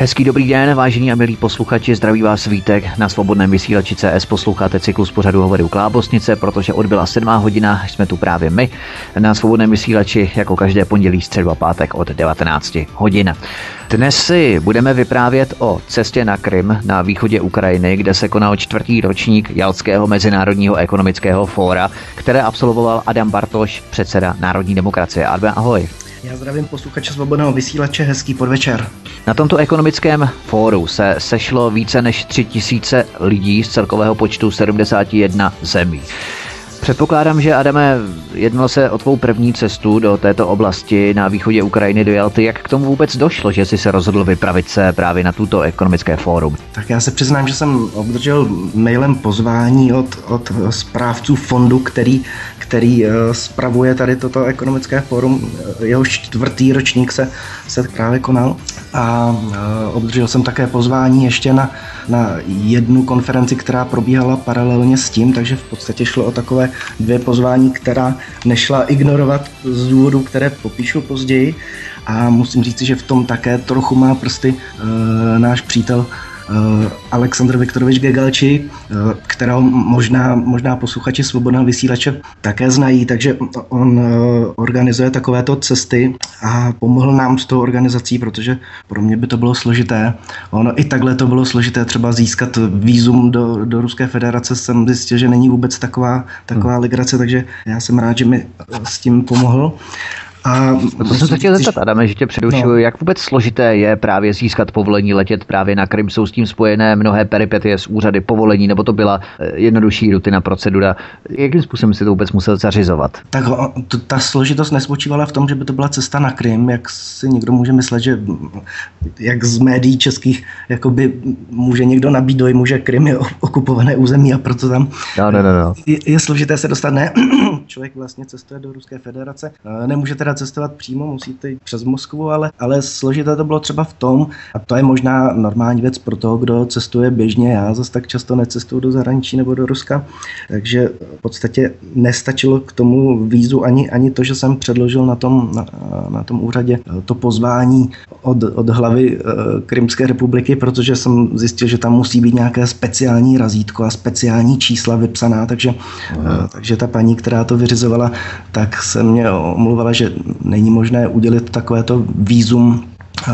Hezký dobrý den, vážení a milí posluchači, zdraví vás Vítek na svobodném vysílači CS. Posloucháte cyklus pořadu Hovory Klábosnice, protože odbyla 7 hodina, jsme tu právě my na svobodném vysílači jako každé pondělí, středu a pátek od 19 hodin. Dnes si budeme vyprávět o cestě na Krym na východě Ukrajiny, kde se konal čtvrtý ročník Jalského mezinárodního ekonomického fóra, které absolvoval Adam Bartoš, předseda Národní demokracie. Adam, ahoj. Já zdravím posluchače svobodného vysílače, hezký podvečer. Na tomto ekonomickém fóru se sešlo více než 3000 lidí z celkového počtu 71 zemí. Předpokládám, že Adame, jednalo se o tvou první cestu do této oblasti na východě Ukrajiny do Jalty. Jak k tomu vůbec došlo, že jsi se rozhodl vypravit se právě na tuto ekonomické fórum? Tak já se přiznám, že jsem obdržel mailem pozvání od, od správců fondu, který, který uh, spravuje tady toto ekonomické fórum. Jeho čtvrtý ročník se, se právě konal a uh, obdržel jsem také pozvání ještě na, na jednu konferenci, která probíhala paralelně s tím, takže v podstatě šlo o takové dvě pozvání, která nešla ignorovat z důvodů, které popíšu později. A musím říct, že v tom také trochu má prsty e, náš přítel Eh, Aleksandr Viktorovič Gegalči, eh, kterého možná, možná posluchači Svobodného vysílače také znají, takže on eh, organizuje takovéto cesty a pomohl nám s tou organizací, protože pro mě by to bylo složité. Ono i takhle to bylo složité třeba získat výzum do, do Ruské federace, jsem zjistil, že není vůbec taková, taková hmm. legrace, takže já jsem rád, že mi s tím pomohl. A to jsem se chtěl zeptat, Adame, že tě předušuju, no. jak vůbec složité je právě získat povolení letět právě na Krym? Jsou s tím spojené mnohé peripetie z úřady povolení, nebo to byla eh, jednodušší rutina, procedura? Jakým způsobem si to vůbec musel zařizovat? Tak ta složitost nespočívala v tom, že by to byla cesta na Krym, jak si někdo může myslet, že jak z médií českých jakoby může někdo nabít dojmu, že Krym je okupované území a proto tam no, no, no, no. Je, je složité se dostat. Ne, člověk vlastně cestuje do Ruské federace, nemůže teda cestovat přímo, musíte jít přes Moskvu, ale, ale složité to bylo třeba v tom, a to je možná normální věc pro toho, kdo cestuje běžně, já zase tak často necestuju do zahraničí nebo do Ruska, takže v podstatě nestačilo k tomu vízu ani, ani to, že jsem předložil na tom, na, na tom úřadě to pozvání od, od hlavy e, Krymské republiky, protože jsem zjistil, že tam musí být nějaké speciální razítko a speciální čísla vypsaná, takže, e, takže ta paní, která to vyřizovala, tak se mě omluvala, že není možné udělit takovéto výzum, eh,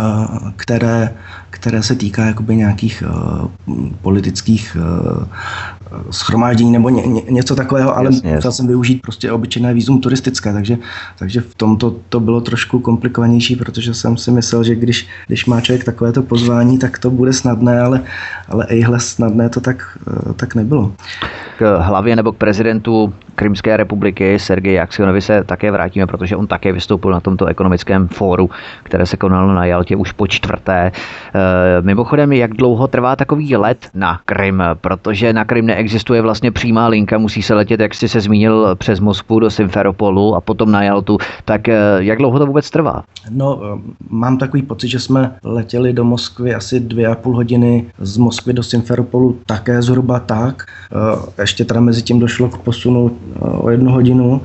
které, které se týká jakoby nějakých uh, politických uh, schromáždění nebo ně, ně, něco takového, ale jasně, musel jsem využít prostě obyčejné výzum turistické, takže, takže v tomto to bylo trošku komplikovanější, protože jsem si myslel, že když, když má člověk takovéto pozvání, tak to bude snadné, ale, ale ejhle snadné to tak, uh, tak nebylo. K hlavě nebo k prezidentu Krymské republiky Sergej Aksionovi se také vrátíme, protože on také vystoupil na tomto ekonomickém fóru, které se konalo na Jaltě už po čtvrté. E, mimochodem, jak dlouho trvá takový let na Krym, protože na Krym neexistuje vlastně přímá linka, musí se letět, jak jsi se zmínil, přes Moskvu do Simferopolu a potom na Jaltu. Tak e, jak dlouho to vůbec trvá? No, e, mám takový pocit, že jsme letěli do Moskvy asi dvě a půl hodiny, z Moskvy do Simferopolu také zhruba tak. Ještě teda mezi tím došlo k posunu o jednu hodinu.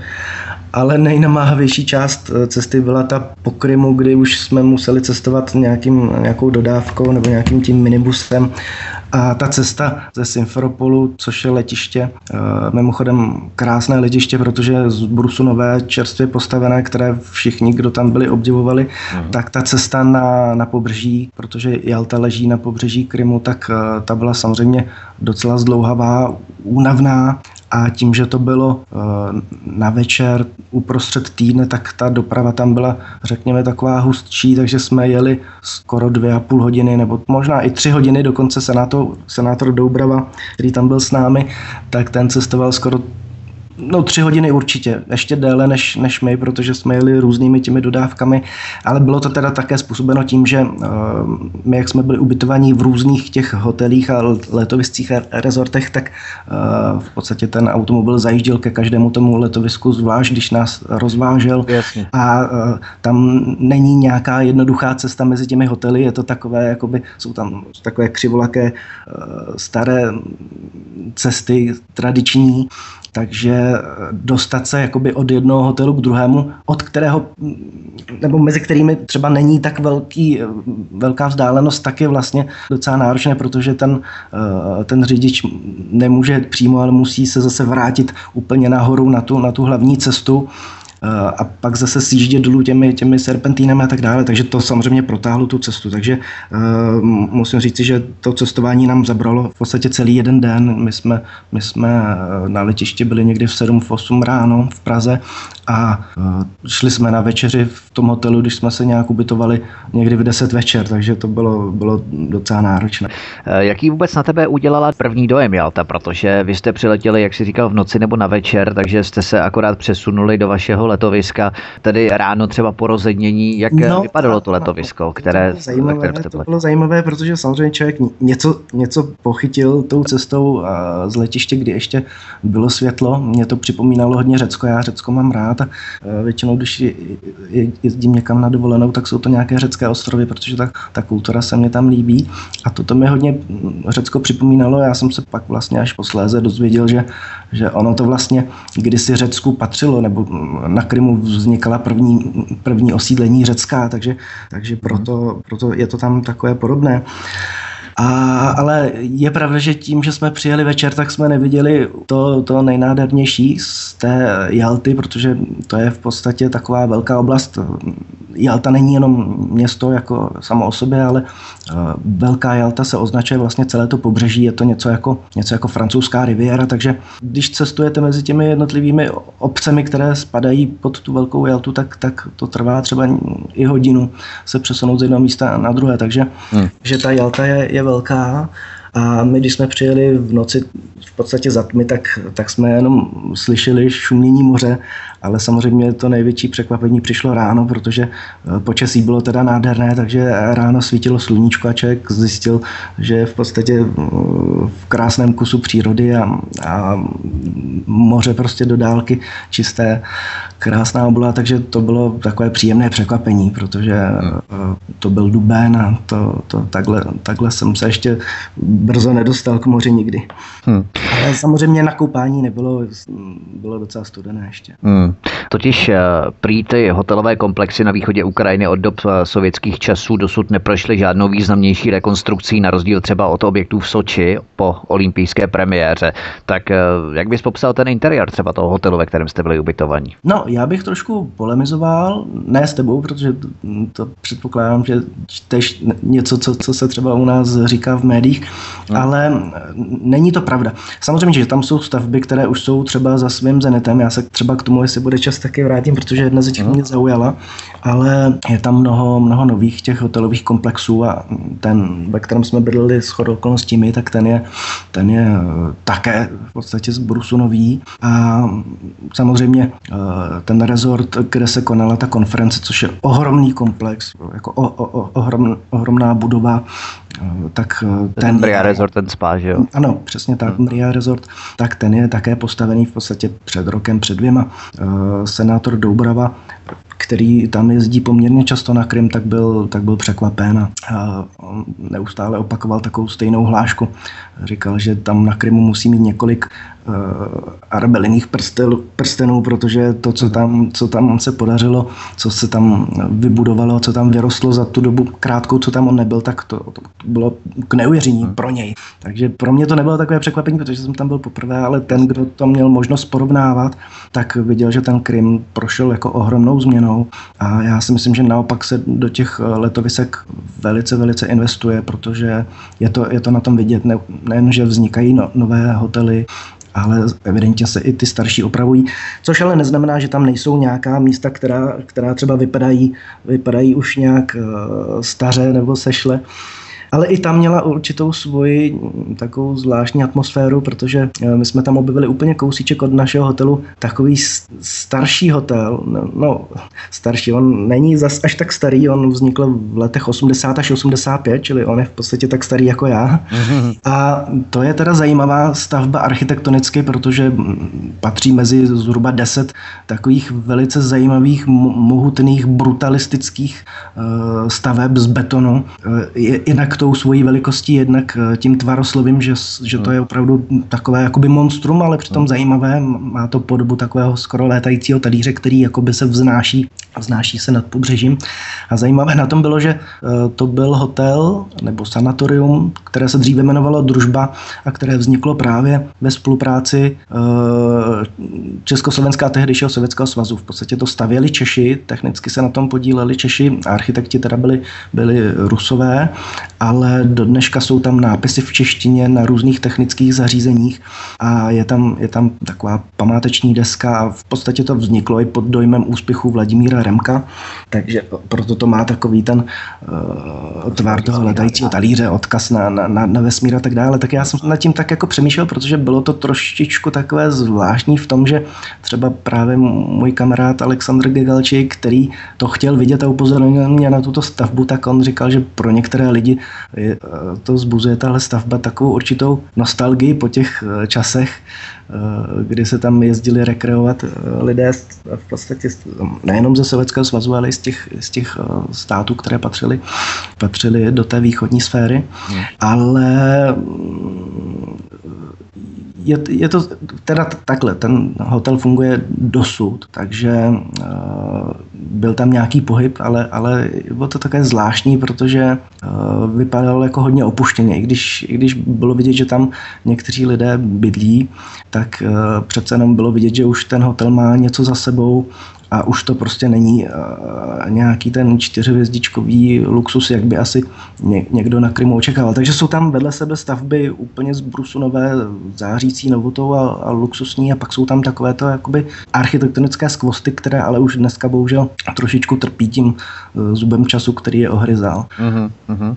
Ale nejnamáhavější část eh, cesty byla ta po Krymu, kdy už jsme museli cestovat nějakým, nějakou dodávkou nebo nějakým tím minibusem. A ta cesta ze Simferopolu, což je letiště, eh, mimochodem krásné letiště, protože z Brusu nové čerstvě postavené, které všichni, kdo tam byli, obdivovali, uh-huh. tak ta cesta na, na pobřeží, protože Jalta leží na pobřeží Krymu, tak eh, ta byla samozřejmě docela zdlouhavá, únavná a tím, že to bylo eh, na večer uprostřed týdne, tak ta doprava tam byla, řekněme, taková hustší, takže jsme jeli skoro dvě a půl hodiny, nebo možná i tři hodiny, dokonce senátor, senátor Doubrava, který tam byl s námi, tak ten cestoval skoro No tři hodiny určitě, ještě déle než, než my, protože jsme jeli různými těmi dodávkami, ale bylo to teda také způsobeno tím, že uh, my, jak jsme byli ubytovaní v různých těch hotelích a letoviscích a rezortech, tak uh, v podstatě ten automobil zajížděl ke každému tomu letovisku zvlášť, když nás rozvážel. Jasně. a uh, tam není nějaká jednoduchá cesta mezi těmi hotely, je to takové, jakoby, jsou tam takové křivolaké staré cesty tradiční takže dostat se jakoby od jednoho hotelu k druhému, od kterého, nebo mezi kterými třeba není tak velký, velká vzdálenost, tak je vlastně docela náročné, protože ten, ten řidič nemůže přímo, ale musí se zase vrátit úplně nahoru na tu, na tu hlavní cestu a pak zase sjíždět dolů těmi, těmi serpentínami a tak dále, takže to samozřejmě protáhlo tu cestu, takže uh, musím říct, že to cestování nám zabralo v podstatě celý jeden den, my jsme, my jsme na letišti byli někdy v 7, v 8 ráno v Praze a šli jsme na večeři v tom hotelu, když jsme se nějak ubytovali někdy v 10 večer, takže to bylo, bylo docela náročné. Jaký vůbec na tebe udělala první dojem Jalta, protože vy jste přiletěli, jak jsi říkal, v noci nebo na večer, takže jste se akorát přesunuli do vašeho letoviska, tedy ráno třeba po rozednění. Jak no, vypadalo to letovisko, které, to bylo zajímavé, jste to bylo zajímavé, protože samozřejmě člověk něco, něco pochytil tou cestou z letiště, kdy ještě bylo světlo. Mě to připomínalo hodně Řecko, já Řecko mám rád a většinou, když jezdím někam na dovolenou, tak jsou to nějaké řecké ostrovy, protože ta, ta kultura se mě tam líbí. A toto mi hodně Řecko připomínalo. Já jsem se pak vlastně až posléze dozvěděl, že, že ono to vlastně kdysi Řecku patřilo, nebo na Krymu vznikala první, první osídlení řecká, takže, takže proto, proto je to tam takové podobné. A, ale je pravda, že tím, že jsme přijeli večer, tak jsme neviděli to, to nejnádhernější z té Jalty, protože to je v podstatě taková velká oblast. Jalta není jenom město jako samo o sobě, ale eh, velká Jalta se označuje vlastně celé to pobřeží, je to něco jako, něco jako francouzská riviera, takže když cestujete mezi těmi jednotlivými obcemi, které spadají pod tu velkou Jaltu, tak, tak to trvá třeba i hodinu se přesunout z jednoho místa na druhé, takže hmm. že ta Jalta je, je velká a my, když jsme přijeli v noci v podstatě za tmy, tak, tak jsme jenom slyšeli šumění moře ale samozřejmě to největší překvapení přišlo ráno, protože eh, počasí bylo teda nádherné, takže ráno svítilo sluníčko a člověk zjistil, že je v podstatě eh, v krásném kusu přírody a, a moře prostě do dálky čisté, krásná obla, takže to bylo takové příjemné překvapení, protože eh, to byl duben a to, to takhle, takhle jsem se ještě brzo nedostal k moři nikdy. Hmm. Ale samozřejmě na koupání nebylo, bylo docela studené ještě. Hmm. Totiž eh, prý ty hotelové komplexy na východě Ukrajiny od dob eh, sovětských časů dosud neprošly žádnou významnější rekonstrukcí, na rozdíl třeba od objektů v Soči po olympijské premiéře. Tak eh, jak bys popsal ten interiér třeba toho hotelu, ve kterém jste byli ubytovaní? No, já bych trošku polemizoval, ne s tebou, protože to, předpokládám, že čteš něco, co, co se třeba u nás říká v médiích, hmm. ale není to pravda. Samozřejmě, že tam jsou stavby, které už jsou třeba za svým zenetem. Já se třeba k tomu, jestli jestli bude čas, taky vrátím, protože jedna z těch mě zaujala, ale je tam mnoho, mnoho nových těch hotelových komplexů a ten, ve kterém jsme bydleli s okolností my, tak ten je, ten je eh, také v podstatě z Brusu nový. A samozřejmě eh, ten resort, kde se konala ta konference, což je ohromný komplex, jako o, o, ohrom, ohromná budova, tak ten... ten Bria Resort, ten spa, že jo? Ano, přesně tak, hmm. Bria Resort, tak ten je také postavený v podstatě před rokem, před dvěma. Eh, senátor Doubrava, který tam jezdí poměrně často na Krym, tak byl, tak byl překvapen a neustále opakoval takovou stejnou hlášku. Říkal, že tam na Krymu musí mít několik uh, arbelinných prstel, prstenů, protože to, co tam, co tam se podařilo, co se tam vybudovalo, co tam vyrostlo za tu dobu krátkou, co tam on nebyl, tak to, to bylo k neuvěření hmm. pro něj. Takže pro mě to nebylo takové překvapení, protože jsem tam byl poprvé, ale ten, kdo to měl možnost porovnávat, tak viděl, že ten Krym prošel jako ohromnou změnou a já si myslím, že naopak se do těch letovisek velice, velice investuje, protože je to, je to na tom vidět. Ne, nejen, že vznikají no, nové hotely, ale evidentně se i ty starší opravují, což ale neznamená, že tam nejsou nějaká místa, která, která třeba vypadají, vypadají už nějak uh, staře nebo sešle. Ale i tam měla určitou svoji takovou zvláštní atmosféru, protože eh, my jsme tam objevili úplně kousíček od našeho hotelu takový starší hotel, no, no starší, on není zas až tak starý, on vznikl v letech 80 až 85, čili on je v podstatě tak starý jako já. A to je teda zajímavá stavba architektonicky, protože patří mezi zhruba 10 takových velice zajímavých, mohutných, brutalistických uh, staveb z betonu. Uh, jinak tou svojí velikostí, jednak eh, tím tvaroslovím, že, že to je opravdu takové jakoby monstrum, ale přitom zajímavé. Má to podobu takového skoro létajícího talíře, který jakoby se vznáší, vznáší se nad pobřežím. A zajímavé na tom bylo, že eh, to byl hotel nebo sanatorium, které se dříve jmenovalo Družba a které vzniklo právě ve spolupráci Československá a tehdejšího Sovětského svazu. V podstatě to stavěli Češi, technicky se na tom podíleli Češi, architekti teda byli, byli rusové, ale do dneška jsou tam nápisy v češtině na různých technických zařízeních a je tam, je tam taková památeční deska a v podstatě to vzniklo i pod dojmem úspěchu Vladimíra Remka, takže proto to má takový ten uh, tvar toho letajícího talíře, odkaz na, na, na, na vesmír a tak dále. Tak já jsem nad tím tak jako přemýšlel, protože bylo to trošičku takové zvláštní v tom, že třeba právě můj kamarád Aleksandr Gegalčík, který to chtěl vidět a upozornil mě na tuto stavbu, tak on říkal, že pro některé lidi to zbuzuje tahle stavba takovou určitou nostalgii po těch eh, časech, eh, kdy se tam jezdili rekreovat lidé v podstatě nejenom ze Sovětského svazu, ale i z těch, z těch států, které patřily, patřily do té východní sféry. Hmm. Ale je, je to teda takhle, ten hotel funguje dosud, takže uh, byl tam nějaký pohyb, ale, ale bylo to také zvláštní, protože uh, vypadalo jako hodně opuštěně. I když, I když bylo vidět, že tam někteří lidé bydlí, tak uh, přece jenom bylo vidět, že už ten hotel má něco za sebou a už to prostě není uh, nějaký ten čtyřhvězdičkový luxus, jak by asi ně, někdo na Krymu očekával. Takže jsou tam vedle sebe stavby úplně z brusu nové, zářící novotou a, a luxusní a pak jsou tam takovéto jakoby architektonické skvosty, které ale už dneska bohužel trošičku trpí tím uh, zubem času, který je ohryzal. Uh-huh, uh-huh.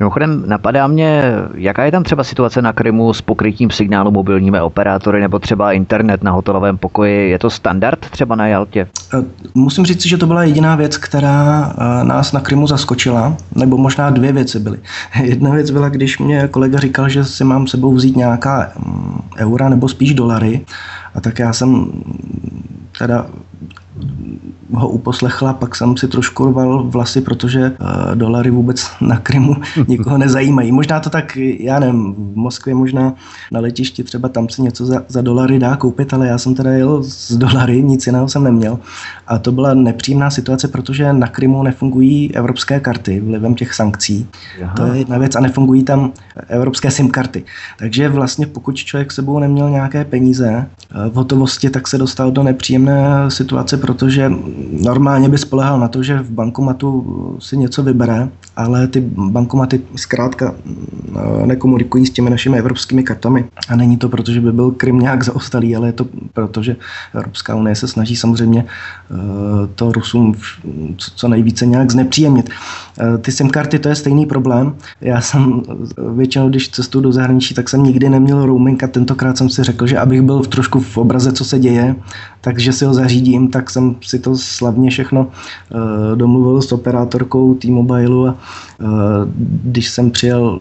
Mimochodem napadá mě, jaká je tam třeba situace na Krymu s pokrytím signálu mobilními operátory nebo třeba internet na hotelovém pokoji. Je to standard třeba na Jaltě? Eh, musím říct, že to byla jediná věc, která eh, nás na Krymu zaskočila, nebo možná dvě věci byly. Jedna věc byla, když mě kolega říkal, že si mám sebou vzít nějaká mm, eura nebo spíš dolary, a tak já jsem teda ho uposlechla, pak jsem si trošku rval vlasy, protože uh, dolary vůbec na Krymu nikoho nezajímají. Možná to tak, já nevím, v Moskvě možná na letišti třeba tam si něco za, za dolary dá koupit, ale já jsem teda jel z dolary, nic jiného jsem neměl. A to byla nepříjemná situace, protože na Krymu nefungují evropské karty vlivem těch sankcí. Aha. To je jedna věc a nefungují tam evropské SIM karty. Takže vlastně pokud člověk sebou neměl nějaké peníze eh, v hotovosti, tak se dostal do nepříjemné situace, protože normálně by spolehal na to, že v bankomatu si něco vybere, ale ty bankomaty zkrátka eh, nekomunikují s těmi našimi evropskými kartami. A není to proto, že by byl Krym nějak zaostalý, ale je to proto, že Evropská unie se snaží samozřejmě eh, to Rusům co nejvíce nějak znepříjemnit. Eh, ty SIM karty to je stejný problém. Já jsem většinou, když cestuju do zahraničí, tak jsem nikdy neměl roaming a tentokrát jsem si řekl, že abych byl v trošku v obraze, co se děje, takže si ho zařídím, tak jsem si to slavně všechno uh, domluvil s operátorkou T-Mobile a uh, když jsem přijel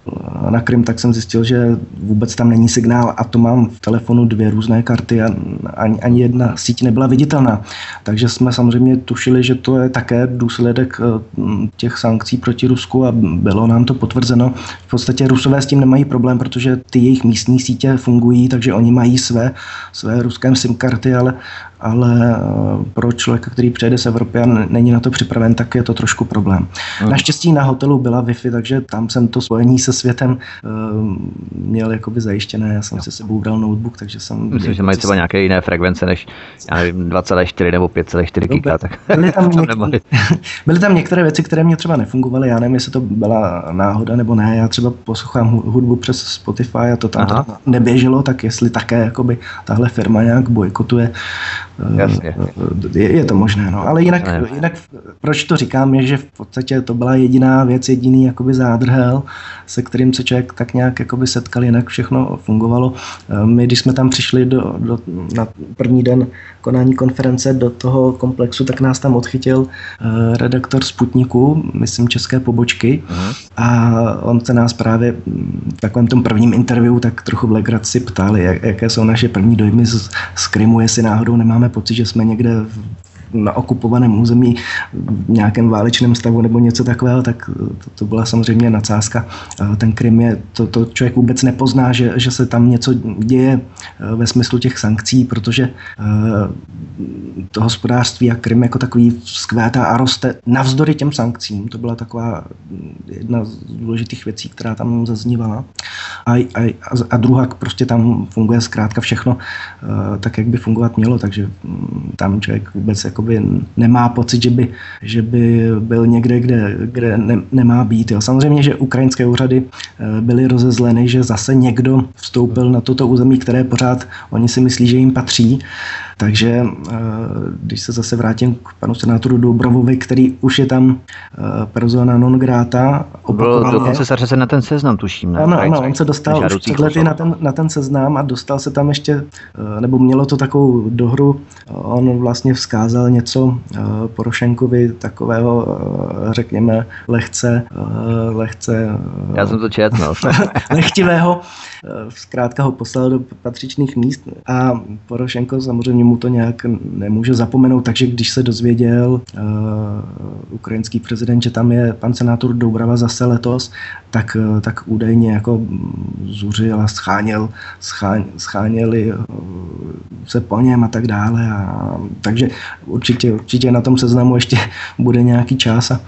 na Krym, tak jsem zjistil, že vůbec tam není signál a to mám v telefonu dvě různé karty a ani, ani jedna síť nebyla viditelná. Takže jsme samozřejmě tušili, že to je také důsledek uh, těch sankcí proti Rusku a bylo nám to potvrzeno. V podstatě Rusové s tím nemají problém, protože ty jejich místní sítě fungují, takže oni mají své, své ruské SIM karty, ale ale eh, pro člověka, který přijede z Evropy a není na to připraven, tak je to trošku problém. Hmm. Naštěstí na hotelu byla Wi-Fi, takže tam jsem to spojení se světem uh, měl jakoby zajištěné. Já jsem si sebou bral notebook, takže jsem... Myslím, že mají třeba nějaké jiné frekvence než já nevím, 2,4 nebo 5,4 giga. Tak byly, tam některé, byly tam některé věci, které mě třeba nefungovaly. Já nevím, jestli to byla náhoda nebo ne. Já třeba poslouchám hudbu přes Spotify a to tam neběželo, tak jestli také jakoby tahle firma nějak bojkotuje Jasně. Je, je to možné, no. Ale jinak, jinak, proč to říkám, je, že v podstatě to byla jediná věc, jediný jakoby zádrhel, se kterým se člověk tak nějak jakoby setkal, jinak všechno fungovalo. My, když jsme tam přišli do, do, na první den konání konference do toho komplexu, tak nás tam odchytil redaktor Sputniku, myslím české pobočky, uh-huh. a on se nás právě v takovém tom prvním interview tak trochu v legraci ptali, jak, jaké jsou naše první dojmy z, z Krymu, jestli náhodou nemáme pocit, že jsme někde na okupovaném území v nějakém válečném stavu nebo něco takového, tak to, to byla samozřejmě nadsázka. Ten Krym je, to, to člověk vůbec nepozná, že, že se tam něco děje ve smyslu těch sankcí, protože to hospodářství a Krym jako takový vzkvétá a roste navzdory těm sankcím. To byla taková jedna z důležitých věcí, která tam zaznívala. A, a, a druhá, prostě tam funguje zkrátka všechno tak, jak by fungovat mělo, takže mm, tam člověk vůbec jakoby nemá pocit, že by, že by byl někde, kde, kde ne, nemá být. Jo. Samozřejmě, že ukrajinské úřady eh, byly rozezleny, že zase někdo vstoupil na toto území, které pořád oni si myslí, že jim patří takže eh, když se zase vrátím k panu senátoru Dobrovovi, který už je tam eh, persona non grata. Byl dokonce zařazen na ten seznam, tuším. Ne? Ano, ano, on se dostal už před lety na ten, na ten seznam a dostal se tam ještě, eh, nebo mělo to takovou dohru, on vlastně vzkázal něco Porošenkovi takového, řekněme, lehce, lehce... Já jsem to četl, no. lechtivého, zkrátka ho poslal do patřičných míst a Porošenko samozřejmě mu to nějak nemůže zapomenout, takže když se dozvěděl uh, ukrajinský prezident, že tam je pan senátor Doubrava zase letos, tak, uh, tak údajně jako zuřil a scháněl, scháň, scháněli uh, se po něm a tak dále. A, takže určitě, určitě na tom seznamu ještě bude nějaký čas. A,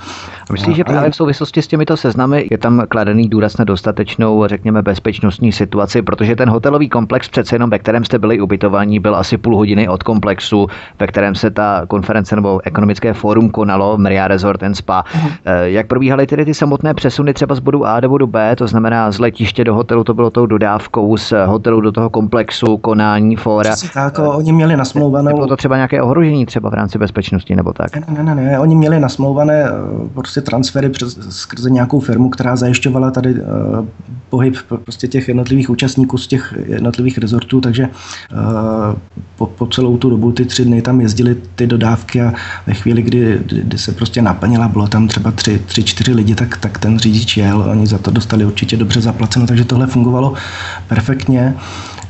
Myslíš, že právě v souvislosti s těmito seznamy je tam kladený důraz na dostatečnou, řekněme, bezpečnostní situaci, protože ten hotelový komplex přece jenom, ve kterém jste byli ubytovaní, byl asi půl hodiny od komplexu, ve kterém se ta konference nebo ekonomické fórum konalo, Maria Resort and Spa. Uh-huh. Jak probíhaly tedy ty samotné přesuny třeba z bodu A do bodu B, to znamená z letiště do hotelu, to bylo tou dodávkou, z hotelu do toho komplexu, konání fóra. Tak, oni měli nasmlouvané. Bylo to třeba nějaké ohrožení třeba v rámci bezpečnosti nebo tak? Ne, ne, ne, ne. oni měli nasmlouvané eh, prostě transfery přes, skrze nějakou firmu, která zajišťovala tady uh, pohyb prostě těch jednotlivých účastníků z těch jednotlivých rezortů, takže uh, po, po celou tu dobu, ty tři dny tam jezdili ty dodávky a ve chvíli, kdy, kdy se prostě naplnila, bylo tam třeba tři, tři, čtyři lidi, tak, tak ten řidič jel, oni za to dostali určitě dobře zaplaceno, takže tohle fungovalo perfektně.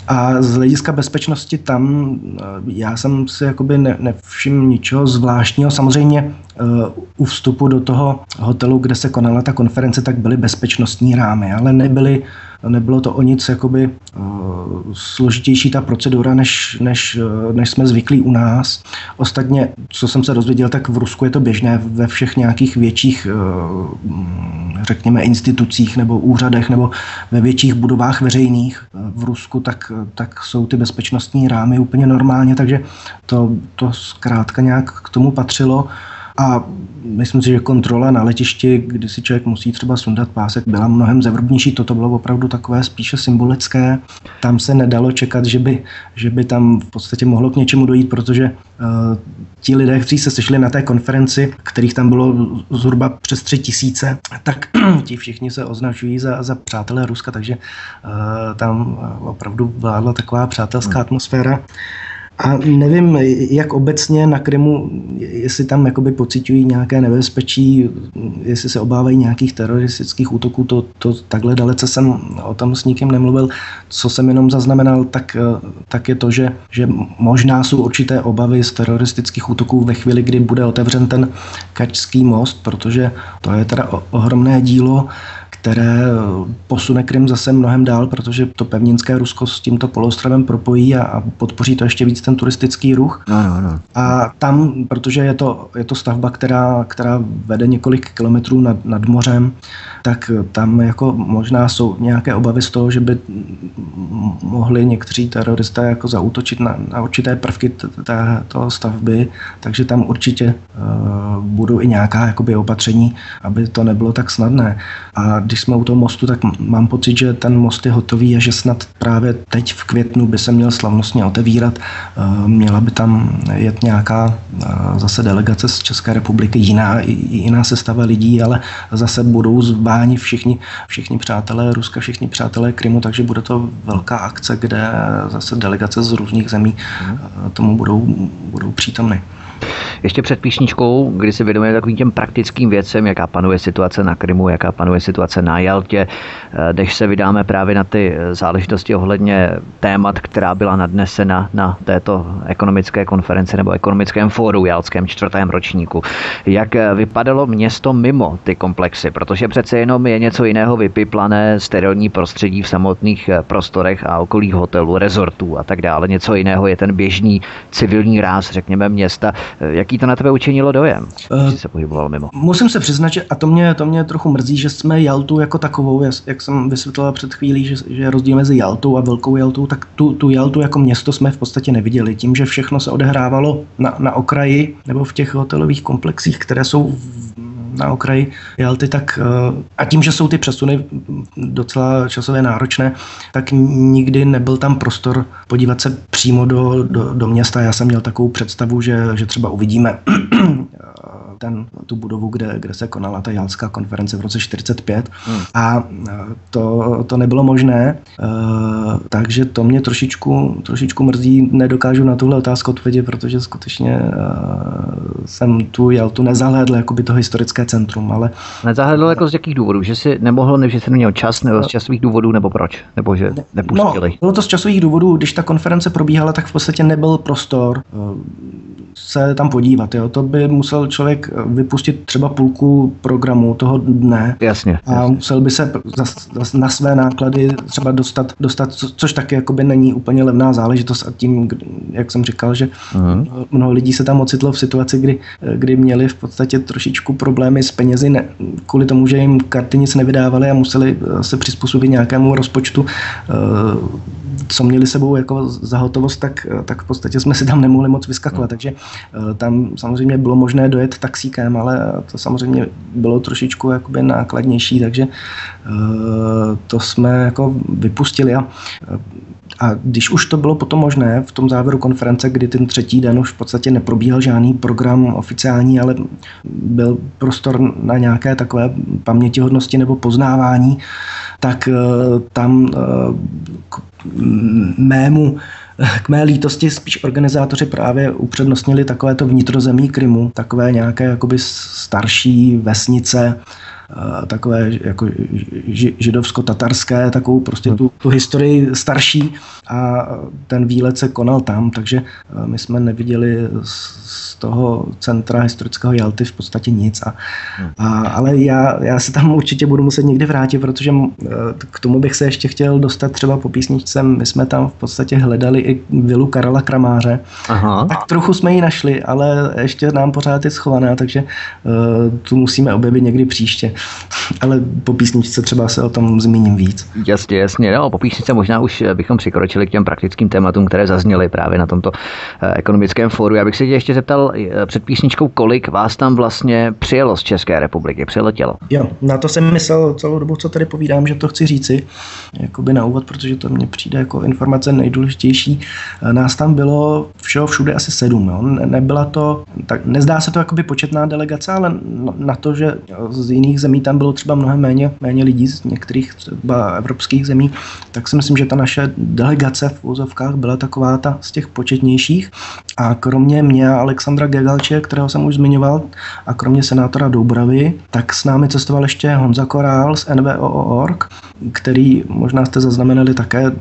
A z hlediska bezpečnosti tam eh, já jsem si jakoby ne, nevšiml ničeho zvláštního. Samozřejmě u vstupu do toho hotelu, kde se konala ta konference, tak byly bezpečnostní rámy, ale nebyly nebylo to o nic jakoby uh, složitější ta procedura, než, než, uh, než jsme zvyklí u nás. Ostatně, co jsem se dozvěděl, tak v Rusku je to běžné ve všech nějakých větších, uh, řekněme, institucích nebo úřadech nebo ve větších budovách veřejných v Rusku, tak, tak jsou ty bezpečnostní rámy úplně normálně, takže to, to zkrátka nějak k tomu patřilo. A myslím si, že kontrola na letišti, kdy si člověk musí třeba sundat pásek, byla mnohem zevrubnější. Toto bylo opravdu takové spíše symbolické. Tam se nedalo čekat, že by, že by tam v podstatě mohlo k něčemu dojít, protože uh, ti lidé, kteří se sešli na té konferenci, kterých tam bylo zhruba přes tři tisíce, tak ti všichni se označují za, za přátelé Ruska, takže uh, tam opravdu vládla taková přátelská atmosféra. A nevím, jak obecně na Krymu, jestli tam jakoby pocitují nějaké nebezpečí, jestli se obávají nějakých teroristických útoků, to, to takhle dalece jsem o tom s nikým nemluvil. Co jsem jenom zaznamenal, tak, tak je to, že, že možná jsou určité obavy z teroristických útoků ve chvíli, kdy bude otevřen ten Kačský most, protože to je teda ohromné dílo, které posune Krym zase mnohem dál, protože to pevninské Rusko s tímto poloostrovem propojí a, a podpoří to ještě víc ten turistický ruch. No, no, no. A tam, protože je to, je to stavba, která, která vede několik kilometrů nad, nad mořem, tak tam jako možná jsou nějaké obavy z toho, že by mohli někteří teroristé jako zautočit na, na určité prvky té, toho stavby, takže tam určitě uh, budou i nějaká jakoby opatření, aby to nebylo tak snadné. A když jsme u toho mostu, tak mám pocit, že ten most je hotový a že snad právě teď v květnu by se měl slavnostně otevírat. Uh, měla by tam jet nějaká uh, zase delegace z České republiky, jiná, jiná sestava lidí, ale zase budou zváni všichni, všichni přátelé Ruska, všichni přátelé Krymu, takže bude to velká akce, kde zase delegace z různých zemí mhm. tomu budou, budou přítomny. Ještě před písničkou, kdy se vědomuje takovým těm praktickým věcem, jaká panuje situace na Krymu, jaká panuje situace na Jaltě, eh, než se vydáme právě na ty záležitosti ohledně témat, která byla nadnesena na této ekonomické konferenci nebo ekonomickém fóru Jalském čtvrtém ročníku. Jak vypadalo město mimo ty komplexy, protože přece jenom je něco jiného vypiplané sterilní prostředí v samotných prostorech a okolí hotelů, rezortů a tak dále. Něco jiného je ten běžný civilní ráz, řekněme, města. Jaký to na tebe učinilo dojem, když se pohyboval mimo? Musím se přiznat, že a to mě, to mě trochu mrzí, že jsme Jaltu jako takovou, jak jsem vysvětlila před chvílí, že, že rozdíl mezi Jaltou a Velkou Jaltou, tak tu, tu Jaltu jako město jsme v podstatě neviděli. Tím, že všechno se odehrávalo na, na okraji nebo v těch hotelových komplexích, které jsou v, na okraji Jalty, tak eh, a tím, že jsou ty přesuny docela časově náročné, tak nikdy nebyl tam prostor podívat se přímo do, do, do města. Já jsem měl takovou představu, že, že třeba uvidíme ten, tu budovu, kde, kde se konala ta jalská konference v roce 45 hmm. a to, to nebylo možné, uh, takže to mě trošičku, trošičku mrzí, nedokážu na tuhle otázku odpovědět, protože skutečně uh, jsem tu Jaltu nezahlédl jako by to historické centrum, ale... Nezahlédl jako z jakých důvodů? Že si nemohl, nebo že jsi neměl čas, nebo z časových důvodů, nebo proč? Nebo že nepustili? No, bylo to z časových důvodů, když ta konference probíhala, tak v podstatě nebyl prostor se tam podívat. Jo? To by musel člověk vypustit třeba půlku programu toho dne. Jasně. A jasně. musel by se na své náklady třeba dostat, dostat což taky jakoby není úplně levná záležitost a tím, jak jsem říkal, že uh-huh. mnoho lidí se tam ocitlo v situaci, kdy, kdy měli v podstatě trošičku problémy s penězi ne, kvůli tomu, že jim karty nic nevydávaly a museli se přizpůsobit nějakému rozpočtu uh, co měli sebou jako za hotovost, tak, tak v podstatě jsme si tam nemohli moc vyskakovat. Hmm. Takže eh, tam samozřejmě bylo možné dojet taxíkem, ale to samozřejmě bylo trošičku jakoby nákladnější, takže eh, to jsme jako vypustili. A, a když už to bylo potom možné v tom závěru konference, kdy ten třetí den už v podstatě neprobíhal žádný program oficiální, ale byl prostor na nějaké takové pamětihodnosti nebo poznávání, tak eh, tam k mému k mé lítosti spíš organizátoři právě upřednostnili takovéto vnitrozemí Krymu, takové nějaké jakoby starší vesnice, takové jako židovsko-tatarské, takovou prostě tu, tu historii starší a ten výlet se konal tam, takže my jsme neviděli z toho centra historického Jalty v podstatě nic. A, a, ale já, já se tam určitě budu muset někdy vrátit, protože k tomu bych se ještě chtěl dostat třeba po písničce. My jsme tam v podstatě hledali i vilu Karela Kramáře. Aha. Tak trochu jsme ji našli, ale ještě nám pořád je schovaná, takže uh, tu musíme objevit někdy příště. Ale po písničce třeba se o tom zmíním víc. Jasně, jasně. No, po písničce možná už bychom přikročili k těm praktickým tématům, které zazněly právě na tomto eh, ekonomickém fóru. Já bych se tě ještě zeptal eh, před písničkou, kolik vás tam vlastně přijelo z České republiky, přiletělo? Jo, na to jsem myslel celou dobu, co tady povídám, že to chci říci, jakoby na úvod, protože to mně přijde jako informace nejdůležitější. Eh, nás tam bylo všeho všude asi sedm. Jo. Ne, nebyla to, tak nezdá se to jakoby početná delegace, ale na to, že z jiných zemí tam bylo třeba mnohem méně, méně lidí z některých třeba evropských zemí, tak si myslím, že ta naše delegace v úzovkách byla taková ta z těch početnějších. A kromě mě a Alexandra Gegalče, kterého jsem už zmiňoval, a kromě senátora Doubravy, tak s námi cestoval ještě Honza Korál z NVO.org, který možná jste zaznamenali také,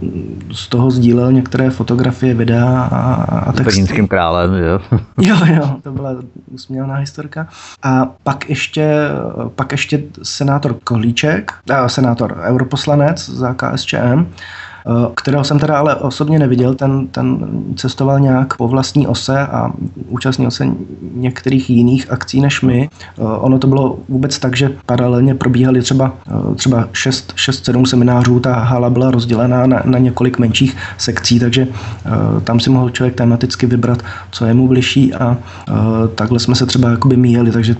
z toho sdílel některé fotografie, videa a, a texty. S králem, jo. jo, jo, to byla usměvná historka. A pak ještě, pak ještě senátor Kohlíček, eh, senátor europoslanec za KSČM, kterého jsem teda ale osobně neviděl, ten, ten cestoval nějak po vlastní ose a účastnil se některých jiných akcí než my. Eh, ono to bylo vůbec tak, že paralelně probíhaly třeba, eh, třeba 6-7 seminářů, ta hala byla rozdělená na, na několik menších sekcí, takže tam si mohl člověk tematicky vybrat, co je mu bližší a takhle jsme se třeba jakoby míjeli, takže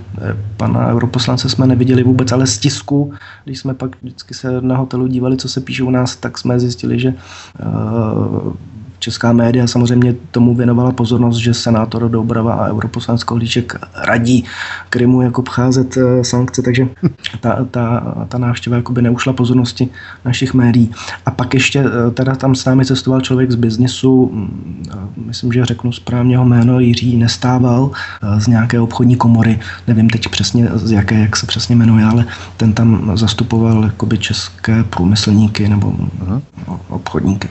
pana europoslance jsme neviděli vůbec, ale z tisku, když jsme pak vždycky se na hotelu dívali, co se píše u nás, tak jsme zjistili, že eh, česká média samozřejmě tomu věnovala pozornost, že senátor Doubrava a europoslanec Kohlíček radí Krymu jako obcházet eh, sankce, takže ta, ta, ta návštěva jakoby neušla pozornosti našich médií. A pak ještě eh, teda tam s námi cestoval člověk z biznisu, mm, myslím, že řeknu správně jeho jméno, Jiří Nestával z nějaké obchodní komory, nevím teď přesně z jaké, jak se přesně jmenuje, ale ten tam zastupoval jakoby české průmyslníky nebo uh-huh. obchodníky.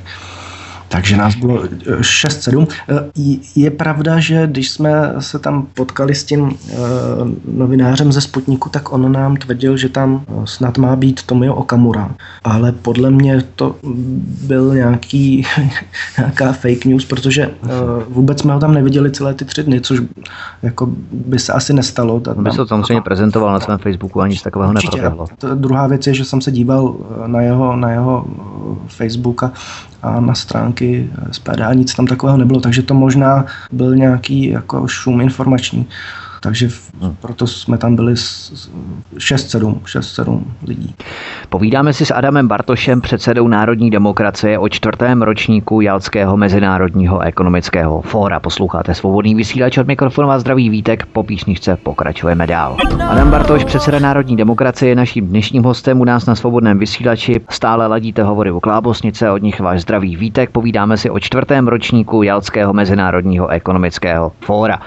Takže nás bylo 6-7. Eh, eh, je pravda, že když jsme se tam potkali s tím eh, novinářem ze Sputniku, tak on nám tvrdil, že tam snad má být Tomio Okamura. Ale podle mě to byl nějaký, nějaká fake news, protože vůbec jsme ho tam neviděli celé ty tři dny, což jako by se asi nestalo. On by se to samozřejmě prezentoval na svém Facebooku, ani nic takového neproběhlo. Druhá věc je, že jsem se díval na jeho, na jeho Facebooka a na stránky SPD nic tam takového nebylo, takže to možná byl nějaký jako šum informační. Takže hmm. proto jsme tam byli 6-7, 6-7 lidí. Povídáme si s Adamem Bartošem, předsedou Národní demokracie o čtvrtém ročníku Jalského mezinárodního ekonomického fóra. Posloucháte svobodný vysílač od mikrofonu a zdraví Vítek. Po písničce pokračujeme dál. Adam Bartoš, předseda Národní demokracie, je naším dnešním hostem u nás na svobodném vysílači. Stále ladíte hovory o Klábosnice, od nich váš zdravý Vítek. Povídáme si o čtvrtém ročníku Jalského mezinárodního ekonomického fóra.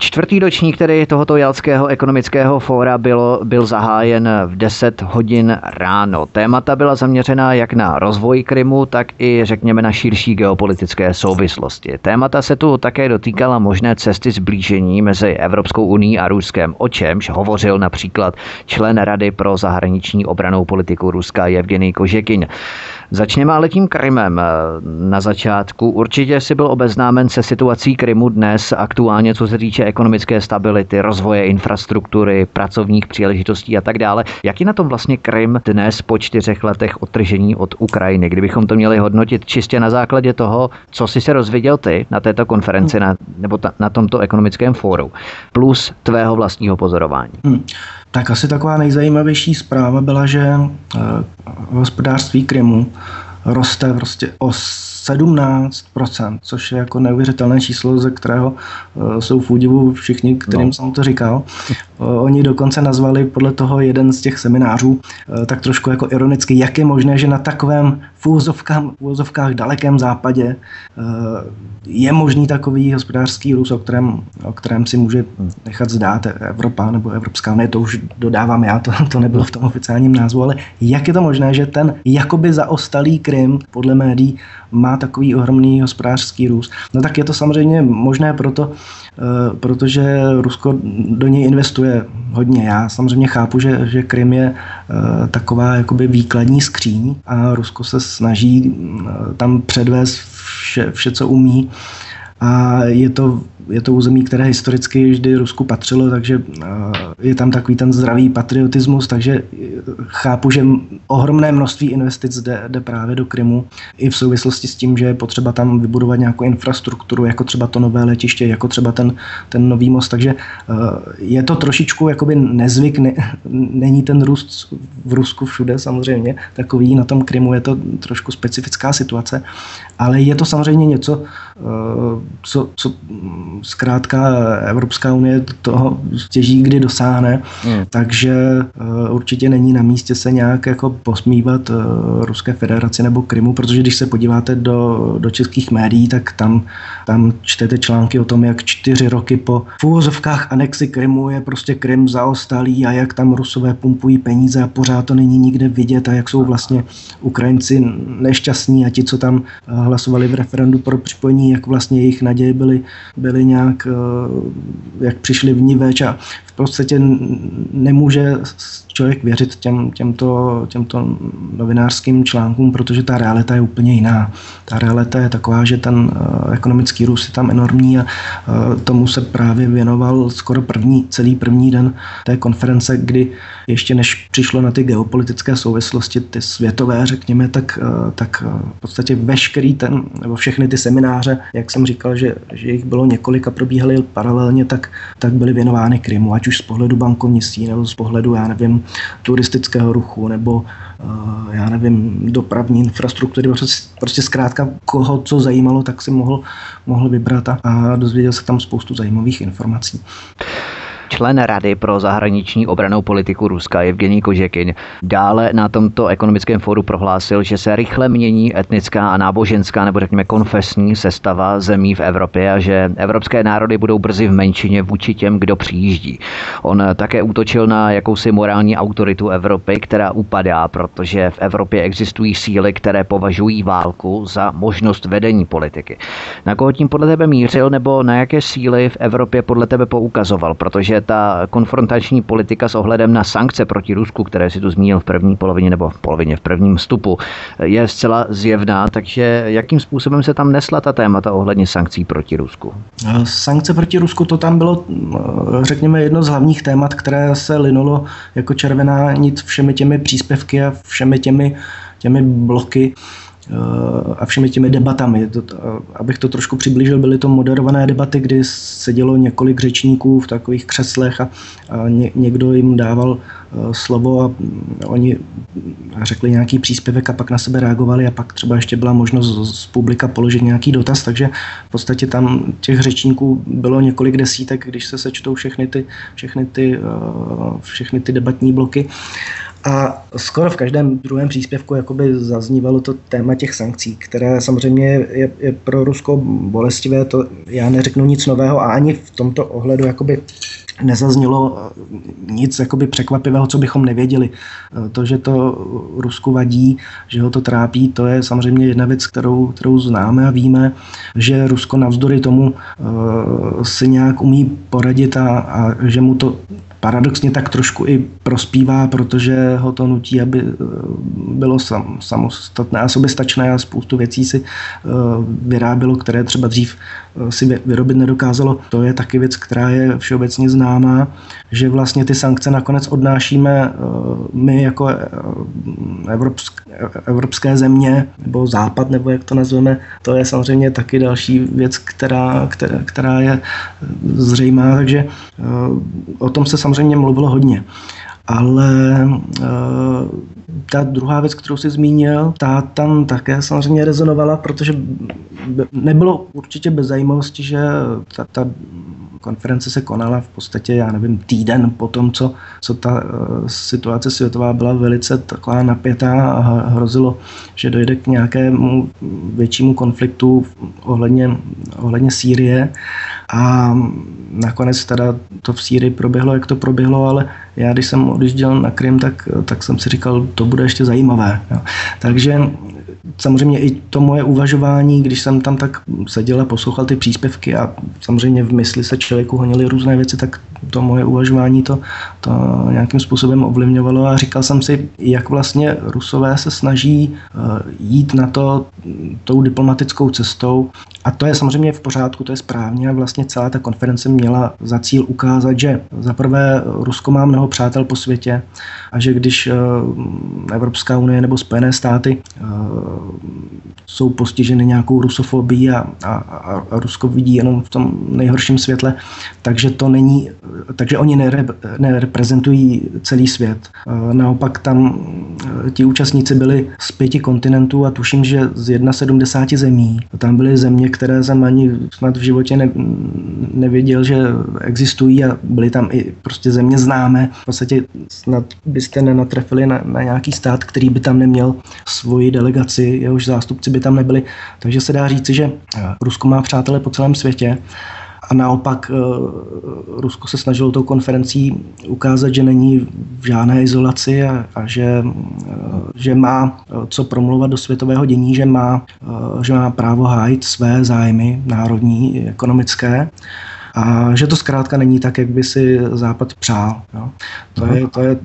Čtvrtý ročník tedy tohoto Jalského ekonomického fóra bylo, byl zahájen v 10 hodin ráno. Témata byla zaměřena jak na rozvoj Krymu, tak i řekněme na širší geopolitické souvislosti. Témata se tu také dotýkala možné cesty zblížení mezi Evropskou uní a Ruskem, o čemž hovořil například člen Rady pro zahraniční obranou politiku Ruska Evgeny Kožekin. Začněme ale tím Krymem. Na začátku určitě si byl obeznámen se situací Krymu dnes, aktuálně co se týče ekonomické stability, rozvoje infrastruktury, pracovních příležitostí a tak dále. Jak je na tom vlastně Krym dnes po čtyřech letech odtržení od Ukrajiny? Kdybychom to měli hodnotit čistě na základě toho, co jsi se rozvěděl ty na této konferenci na, nebo ta, na tomto ekonomickém fóru, plus tvého vlastního pozorování. Hmm. Tak asi taková nejzajímavější zpráva byla, že uh, hospodářství Krymu roste prostě o 17%, což je jako neuvěřitelné číslo, ze kterého uh, jsou v údivu všichni, kterým no. jsem to říkal. Uh, oni dokonce nazvali podle toho jeden z těch seminářů uh, tak trošku jako ironicky, jak je možné, že na takovém v úvozovkách, dalekém západě je možný takový hospodářský růst, o kterém, o kterém si může nechat zdát Evropa nebo Evropská unie, to už dodávám já, to, to nebylo v tom oficiálním názvu, ale jak je to možné, že ten jakoby zaostalý Krym podle médií má takový ohromný hospodářský růst. No tak je to samozřejmě možné proto, eh, protože Rusko do něj investuje hodně. Já samozřejmě chápu, že, že Krym je eh, taková jakoby výkladní skříň a Rusko se snaží eh, tam předvést vše, vše co umí a je to je to území, které historicky vždy Rusku patřilo, takže je tam takový ten zdravý patriotismus, takže eh, chápu, že ohromné množství investic jde, jde právě do Krymu i v souvislosti s tím, že je potřeba tam vybudovat nějakou infrastrukturu, jako třeba to nové letiště, jako třeba ten, ten nový most, takže eh, je to trošičku jakoby nezvyk, ne, není ten růst v Rusku všude samozřejmě takový, na tom Krymu je to trošku specifická situace, ale je to samozřejmě něco, co, co zkrátka Evropská unie toho stěží, kdy dosáhne, hmm. takže uh, určitě není na místě se nějak jako posmívat uh, Ruské federaci nebo Krymu, protože když se podíváte do, do českých médií, tak tam, tam čtete články o tom, jak čtyři roky po fúzovkách anexi Krymu je prostě Krym zaostalý a jak tam Rusové pumpují peníze a pořád to není nikde vidět a jak jsou vlastně Ukrajinci nešťastní a ti, co tam eh, hlasovali v referendu pro připojení, jak vlastně jejich naděje byly, byly nějak, eh, jak přišli v ní več. A v podstatě nemůže člověk věřit těm, těmto, těmto novinářským článkům, protože ta realita je úplně jiná. Ta realita je taková, že ten uh, ekonomický růst je tam enormní a uh, tomu se právě věnoval skoro první, celý první den té konference, kdy ještě než přišlo na ty geopolitické souvislosti, ty světové, řekněme, tak, uh, tak v podstatě veškerý ten, nebo všechny ty semináře, jak jsem říkal, že, že jich bylo několik a probíhaly paralelně, tak, tak byly věnovány Krymu. Ať už z pohledu bankovnictví, nebo z pohledu, já nevím, turistického ruchu, nebo já nevím, dopravní infrastruktury, prostě, prostě zkrátka koho co zajímalo, tak si mohl, mohl vybrat a, a dozvěděl se tam spoustu zajímavých informací. Člen Rady pro zahraniční obranou politiku Ruska Evgení Kožekin dále na tomto ekonomickém fóru prohlásil, že se rychle mění etnická a náboženská nebo řekněme konfesní sestava zemí v Evropě a že evropské národy budou brzy v menšině vůči těm, kdo přijíždí. On také útočil na jakousi morální autoritu Evropy, která upadá, protože v Evropě existují síly, které považují válku za možnost vedení politiky. Na koho tím podle tebe mířil nebo na jaké síly v Evropě podle tebe poukazoval? Protože ta konfrontační politika s ohledem na sankce proti Rusku, které si tu zmínil v první polovině nebo v polovině v prvním vstupu, je zcela zjevná, takže jakým způsobem se tam nesla ta témata ohledně sankcí proti Rusku? Sankce proti Rusku to tam bylo, řekněme, jedno z hlavních témat, které se linulo jako červená nit všemi těmi příspěvky a všemi těmi, těmi bloky a všemi těmi debatami. Abych to trošku přiblížil, byly to moderované debaty, kdy sedělo několik řečníků v takových křeslech a, a ně, někdo jim dával uh, slovo a oni řekli nějaký příspěvek a pak na sebe reagovali a pak třeba ještě byla možnost z publika položit nějaký dotaz, takže v podstatě tam těch řečníků bylo několik desítek, když se sečtou všechny ty, všechny ty, uh, všechny ty debatní bloky. A skoro v každém druhém příspěvku jakoby zaznívalo to téma těch sankcí, které samozřejmě je, je pro Rusko bolestivé, to já neřeknu nic nového a ani v tomto ohledu jakoby nezaznělo nic jakoby překvapivého, co bychom nevěděli. To, že to Rusku vadí, že ho to trápí, to je samozřejmě jedna věc, kterou, kterou známe a víme, že Rusko navzdory tomu uh, si nějak umí poradit a, a že mu to paradoxně tak trošku i prospívá, protože ho to nutí, aby eh, bylo sam, samostatné a soběstačné a spoustu věcí si eh, vyrábělo, které třeba dřív eh, si vyrobit nedokázalo. To je taky věc, která je všeobecně známá, že vlastně ty sankce nakonec odnášíme my jako evropské, evropské země, nebo západ, nebo jak to nazveme. To je samozřejmě taky další věc, která, která, která je zřejmá, takže o tom se samozřejmě samozřejmě mluvilo hodně. Ale e, ta druhá věc, kterou jsi zmínil, ta tam také samozřejmě rezonovala, protože nebylo určitě bez zajímavosti, že ta, ta konference se konala v podstatě, já nevím, týden po tom, co, co ta uh, situace světová byla velice taková napětá a hrozilo, že dojde k nějakému většímu konfliktu ohledně, ohledně Sýrie. A nakonec teda to v Sýrii proběhlo, jak to proběhlo, ale já když jsem odjížděl na Krym, tak, tak jsem si říkal, to bude ještě zajímavé. Jo. Takže samozřejmě i to moje uvažování, když jsem tam tak seděl a poslouchal ty příspěvky a samozřejmě v mysli se člověku honily různé věci, tak to moje uvažování to, to nějakým způsobem ovlivňovalo a říkal jsem si, jak vlastně Rusové se snaží eh, jít na to tou diplomatickou cestou a to je samozřejmě v pořádku, to je správně a vlastně celá ta konference měla za cíl ukázat, že za prvé Rusko má mnoho přátel po světě a že když eh, Evropská unie nebo Spojené státy eh, jsou postiženy nějakou rusofobií a, a, a Rusko vidí jenom v tom nejhorším světle, takže to není, takže oni nerep, nereprezentují celý svět. Eh, naopak tam ti účastníci byli z pěti kontinentů a tuším, že z 71 zemí. Tam byly země, které jsem ani snad v životě ne, nevěděl, že existují a byly tam i prostě země známé. V podstatě snad byste nenatrefili na, na nějaký stát, který by tam neměl svoji delegaci, jehož zástupci by tam nebyli. Takže se dá říci, že Rusko má přátelé po celém světě. A naopak eh, Rusko se snažilo tou konferencí ukázat, že není v žádné izolaci a, a že, eh, že má eh, co promluvat do světového dění, že má, že má právo hájit své zájmy národní, ekonomické a že to zkrátka není tak, jak by si Západ přál. Jo. To, je, to je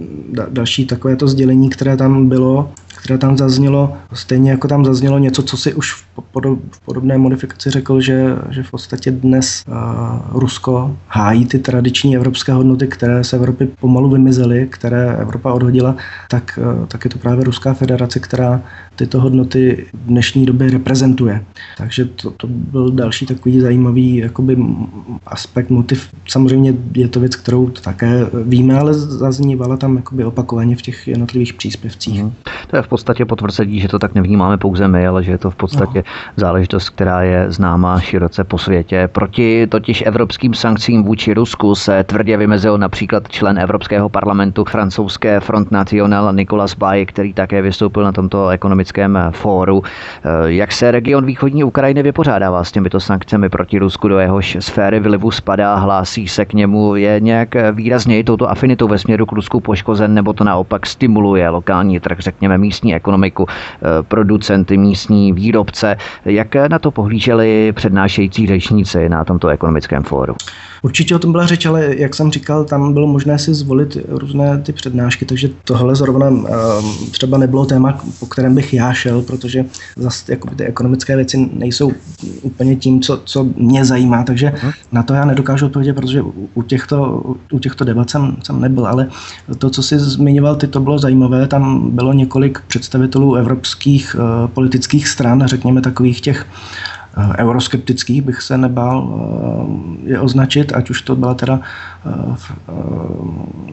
další takové to sdělení, které tam bylo které tam zaznělo, stejně jako tam zaznělo něco, co si už v, podobné modifikaci řekl, že, že v podstatě dnes uh, Rusko hájí ty tradiční evropské hodnoty, které z Evropy pomalu vymizely, které Evropa odhodila, tak, uh, tak je to právě Ruská federace, která tyto hodnoty v dnešní době reprezentuje. Takže to, to byl další takový zajímavý jakoby, aspekt, motiv. Samozřejmě je to věc, kterou také víme, ale zaznívala tam jakoby opakovaně v těch jednotlivých příspěvcích. Hmm. To je v podstatě potvrzení, že to tak nevnímáme pouze my, ale že je to v podstatě no. záležitost, která je známá široce po světě. Proti totiž evropským sankcím vůči Rusku se tvrdě vymezil například člen Evropského parlamentu francouzské Front National Nicolas Bay, který také vystoupil na tomto ekonomickém fóru. Jak se region východní Ukrajiny vypořádává s těmito sankcemi proti Rusku, do jehož sféry vlivu spadá, hlásí se k němu, je nějak výrazněji touto afinitou ve směru k Rusku poškozen, nebo to naopak stimuluje lokální trh, řekněme místní ekonomiku, producenty, místní výrobce. Jak na to pohlíželi přednášející řečníci na tomto ekonomickém fóru? Určitě o tom byla řeč, ale jak jsem říkal, tam bylo možné si zvolit různé ty přednášky, takže tohle zrovna um, třeba nebylo téma, po kterém bych já šel, protože zase jakoby, ty ekonomické věci nejsou úplně tím, co, co mě zajímá, takže uh-huh. na to já nedokážu odpovědět, protože u těchto, u těchto debat jsem, jsem nebyl, ale to, co jsi zmiňoval, ty to bylo zajímavé, tam bylo několik představitelů evropských uh, politických stran, řekněme takových těch euroskeptických bych se nebál eh, je označit, ať už to byla teda eh,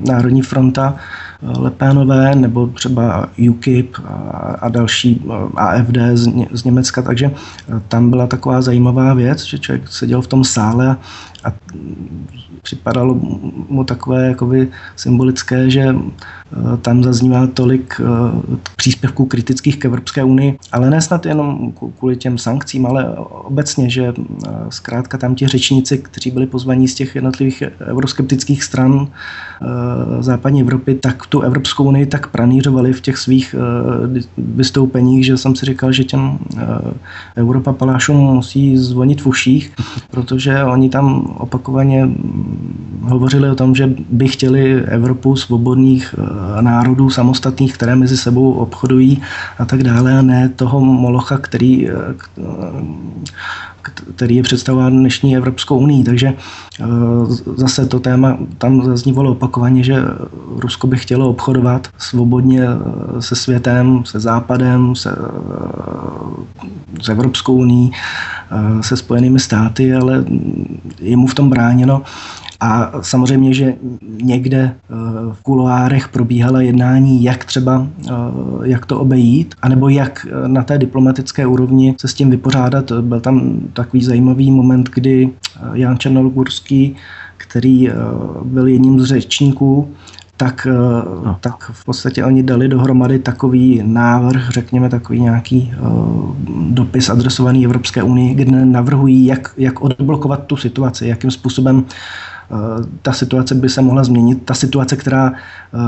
Národní fronta Lepénové nebo třeba UKIP a další AFD z Německa, takže tam byla taková zajímavá věc, že člověk seděl v tom sále a připadalo mu takové jakoby symbolické, že eh, tam zaznívá tolik eh, příspěvků kritických k Evropské unii, ale ne snad jenom kvůli těm sankcím, ale obecně, že eh, zkrátka tam ti řečníci, kteří byli pozvaní z těch jednotlivých euroskeptických stran západní Evropy, tak tu Evropskou unii tak pranířovali v těch svých vystoupeních, že jsem si říkal, že těm Evropa palášům musí zvonit v uších, protože oni tam opakovaně hovořili o tom, že by chtěli Evropu svobodných eh, národů samostatných, které mezi sebou obchodují a tak dále, a ne toho molocha, který, eh, který je představován dnešní Evropskou unii. Takže eh, zase to téma tam zaznívalo opakovaně, že Rusko by chtělo obchodovat svobodně se světem, se západem, se, s Evropskou unii, se spojenými státy, ale je mu v tom bráněno. A samozřejmě, že někde eh, v kuloárech probíhala jednání, jak třeba, eh, jak to obejít, anebo jak eh, na té diplomatické úrovni se s tím vypořádat. Byl tam takový zajímavý moment, kdy Jan Černogurský, který byl jedním z řečníků, tak, no. tak v podstatě oni dali dohromady takový návrh, řekněme takový nějaký uh, dopis adresovaný Evropské unii, kde navrhují, jak, jak odblokovat tu situaci, jakým způsobem ta situace by se mohla změnit. Ta situace, která eh,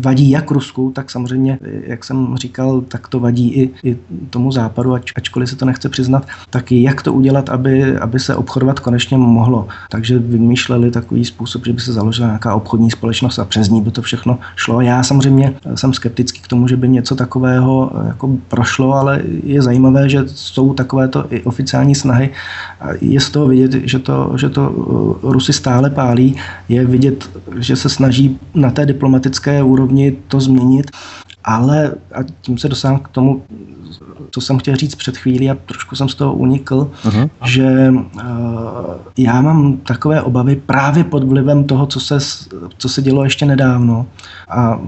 vadí jak Rusku, tak samozřejmě, jak jsem říkal, tak to vadí i, i tomu západu, ač, ačkoliv se to nechce přiznat, tak jak to udělat, aby, aby se obchodovat konečně mohlo. Takže vymýšleli takový způsob, že by se založila nějaká obchodní společnost a přes ní by to všechno šlo. Já samozřejmě jsem skeptický k tomu, že by něco takového eh, jako prošlo, ale je zajímavé, že jsou takovéto i oficiální snahy. Je z toho vidět, že to, že to eh, Rusy stále pálí, je vidět, že se snaží na té diplomatické úrovni to změnit, ale a tím se dosáhnu k tomu, co jsem chtěl říct před chvílí a trošku jsem z toho unikl, uh-huh. že uh, já mám takové obavy právě pod vlivem toho, co se, co se dělo ještě nedávno a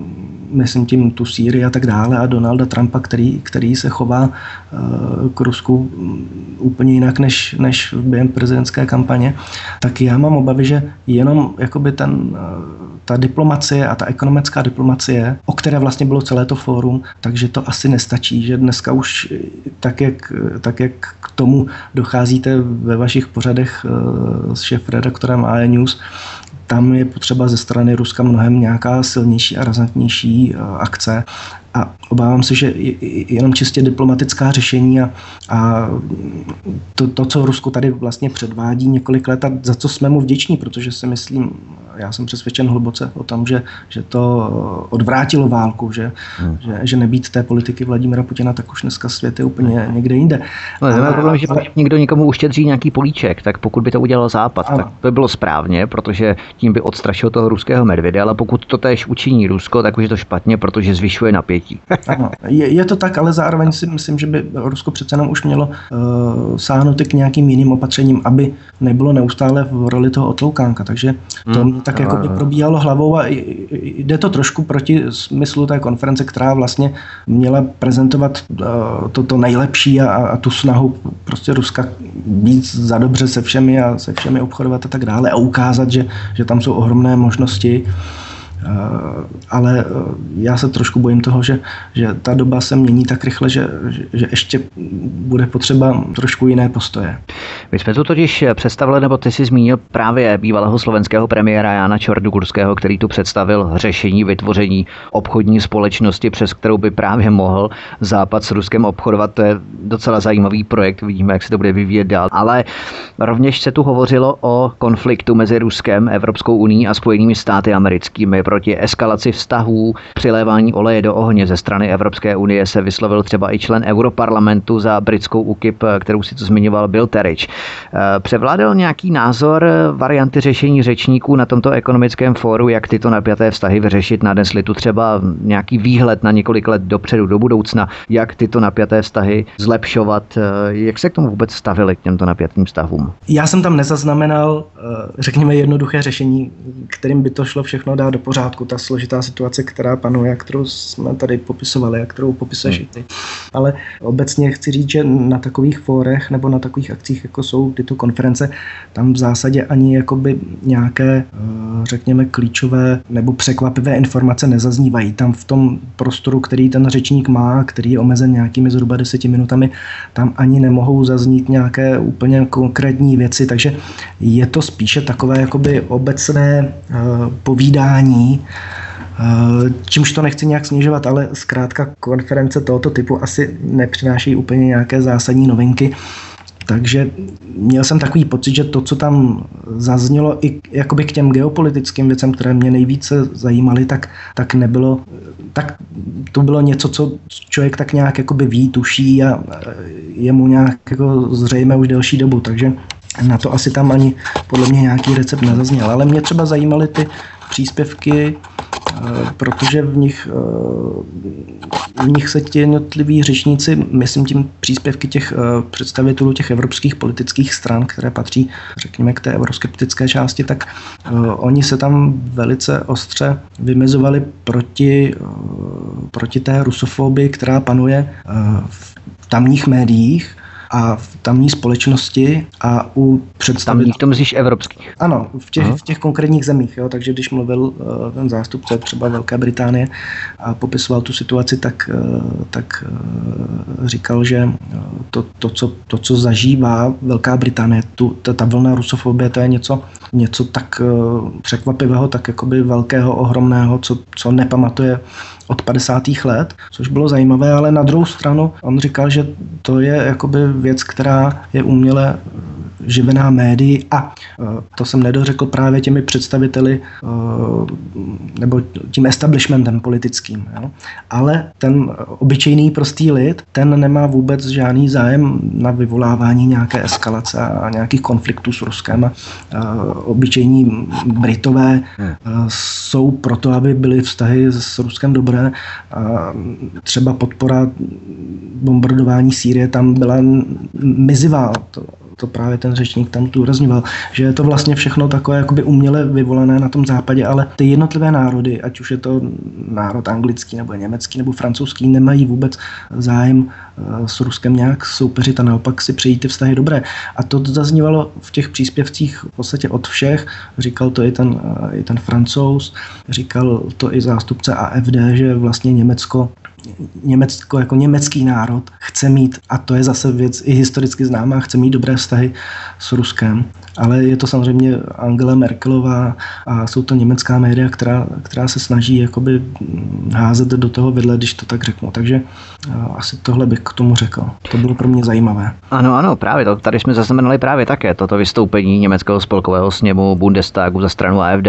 myslím tím tu Sýrii a tak dále a Donalda Trumpa, který, který se chová uh, k Rusku úplně jinak než, než během prezidentské kampaně, tak já mám obavy, že jenom jakoby ten, uh, ta diplomacie a ta ekonomická diplomacie, o které vlastně bylo celé to fórum, takže to asi nestačí, že dneska už tak, jak, tak, jak k tomu docházíte ve vašich pořadech eh, s šéf-redaktorem AE News, tam je potřeba ze strany Ruska mnohem nějaká silnější a razantnější eh, akce. A obávám se, že jenom čistě diplomatická řešení a, a to, to, co Rusko tady vlastně předvádí několik let a za co jsme mu vděční, protože si myslím, já jsem přesvědčen hluboce o tom, že, že to odvrátilo válku, že, hmm. že, že nebýt té politiky Vladimira Putina, tak už dneska svět je úplně někde jinde. No, ale, problém, že ale, někdo někomu uštědří nějaký políček, tak pokud by to udělal Západ, ano. tak to by bylo správně, protože tím by odstrašil toho ruského medvěda, ale pokud to též učiní Rusko, tak už je to špatně, protože zvyšuje napětí. Ano, je, je to tak, ale zároveň si myslím, že by Rusko přece jenom už mělo uh, sáhnout k nějakým jiným opatřením, aby nebylo neustále v roli toho otloukánka. Takže to hmm, tak jako by probíhalo hlavou a jde to trošku proti smyslu té konference, která vlastně měla prezentovat uh, to, to nejlepší a, a tu snahu prostě Ruska být za dobře se všemi a se všemi obchodovat a tak dále a ukázat, že, že tam jsou ohromné možnosti. Eh, ale eh, já se trošku bojím toho, že, že ta doba se mění tak rychle, že, že ještě bude potřeba trošku jiné postoje. My jsme tu totiž představili, nebo ty si zmínil právě bývalého slovenského premiéra Jana Čordugurského, který tu představil řešení vytvoření obchodní společnosti, přes kterou by právě mohl Západ s Ruskem obchodovat. To je docela zajímavý projekt, vidíme, jak se to bude vyvíjet dál. Ale rovněž se tu hovořilo o konfliktu mezi Ruskem, Evropskou uní a Spojenými státy americkými proti eskalaci vztahů, přilévání oleje do ohně ze strany Evropské unie se vyslovil třeba i člen Europarlamentu za britskou UKIP, kterou si to zmiňoval Bill Terrič. Eh, převládal nějaký názor varianty řešení řečníků na tomto ekonomickém fóru, jak tyto napjaté vztahy vyřešit? Nadnesli tu třeba nějaký výhled na několik let dopředu, do budoucna, jak tyto napjaté vztahy zlepšovat. Eh, jak se k tomu vůbec stavili, k těmto napjatým vztahům? Já jsem tam nezaznamenal, eh, řekněme, jednoduché řešení, kterým by to šlo všechno dát do pořádku pořádku ta složitá situace, která panuje, kterou jsme tady popisovali a kterou popisuješ hmm. ty. Ale obecně chci říct, že na takových fórech nebo na takových akcích, jako jsou tyto konference, tam v zásadě ani jakoby nějaké, eh, řekněme, klíčové nebo překvapivé informace nezaznívají. Tam v tom prostoru, který ten řečník má, který je omezen nějakými zhruba deseti minutami, tam ani nemohou zaznít nějaké úplně konkrétní věci, takže je to spíše takové jakoby obecné eh, povídání Eh, čímž to nechci nějak snižovat, ale zkrátka konference tohoto typu asi nepřináší úplně nějaké zásadní novinky. Takže měl jsem takový pocit, že to, co tam zaznělo i jakoby k těm geopolitickým věcem, které mě nejvíce zajímaly, tak, tak nebylo, tak to bylo něco, co člověk tak nějak jakoby ví, tuší a je mu nějak jako zřejmé už delší dobu, takže na to asi tam ani podle mě nějaký recept nezazněl. Ale mě třeba zajímaly ty příspěvky, eh, protože v nich, eh, v nich se ti jednotliví řečníci, myslím tím příspěvky těch eh, představitelů těch evropských politických stran, které patří, řekněme, k té euroskeptické části, tak oni se tam velice ostře vymezovali proti, proti té rusofobii, která panuje v tamních médiích a v tamní společnosti a u představitelů. Tamních, to myslíš evropských? Ano, v těch, v těch konkrétních zemích. Jo, takže když mluvil uh, ten zástupce třeba Velké Británie a popisoval tu situaci, tak, uh, tak uh, říkal, že to, to, co, to, co zažívá Velká Británie, tu, ta, ta vlna rusofobie, to je něco, něco tak uh, překvapivého, tak jakoby velkého, ohromného, co, co nepamatuje od 50. let, což bylo zajímavé, ale na druhou stranu on říkal, že to je jakoby věc, která je uměle živená médií a e, to jsem nedořekl právě těmi představiteli e, nebo tím establishmentem politickým. Jo. Ale ten obyčejný prostý lid, ten nemá vůbec žádný zájem na vyvolávání nějaké eskalace a nějakých konfliktů s Ruskem. A obyčejní Britové jsou proto, aby byly vztahy s Ruskem dobré. A třeba podpora bombardování Sýrie tam byla mizivá. To, to právě ten řečník tam zdůrazňoval, že je to vlastně všechno takové jakoby uměle vyvolené na tom západě, ale ty jednotlivé národy, ať už je to národ anglický nebo německý nebo francouzský, nemají vůbec zájem eh, s Ruskem nějak soupeřit a naopak si přejít ty vztahy dobré. A to zaznívalo v těch příspěvcích v podstatě od všech. Říkal to i ten, eh, i ten francouz, říkal to i zástupce AFD, že vlastně Německo Německo jako německý národ chce mít, a to je zase věc i historicky známá, chce mít dobré vztahy s Ruskem. Ale je to samozřejmě Angela Merkelová a jsou to německá média, která, která se snaží jakoby házet do toho vidle, když to tak řeknu. Takže asi tohle bych k tomu řekl. To bylo pro mě zajímavé. Ano, ano, právě to. Tady jsme zaznamenali právě také toto vystoupení německého spolkového sněmu Bundestagu za stranu AFD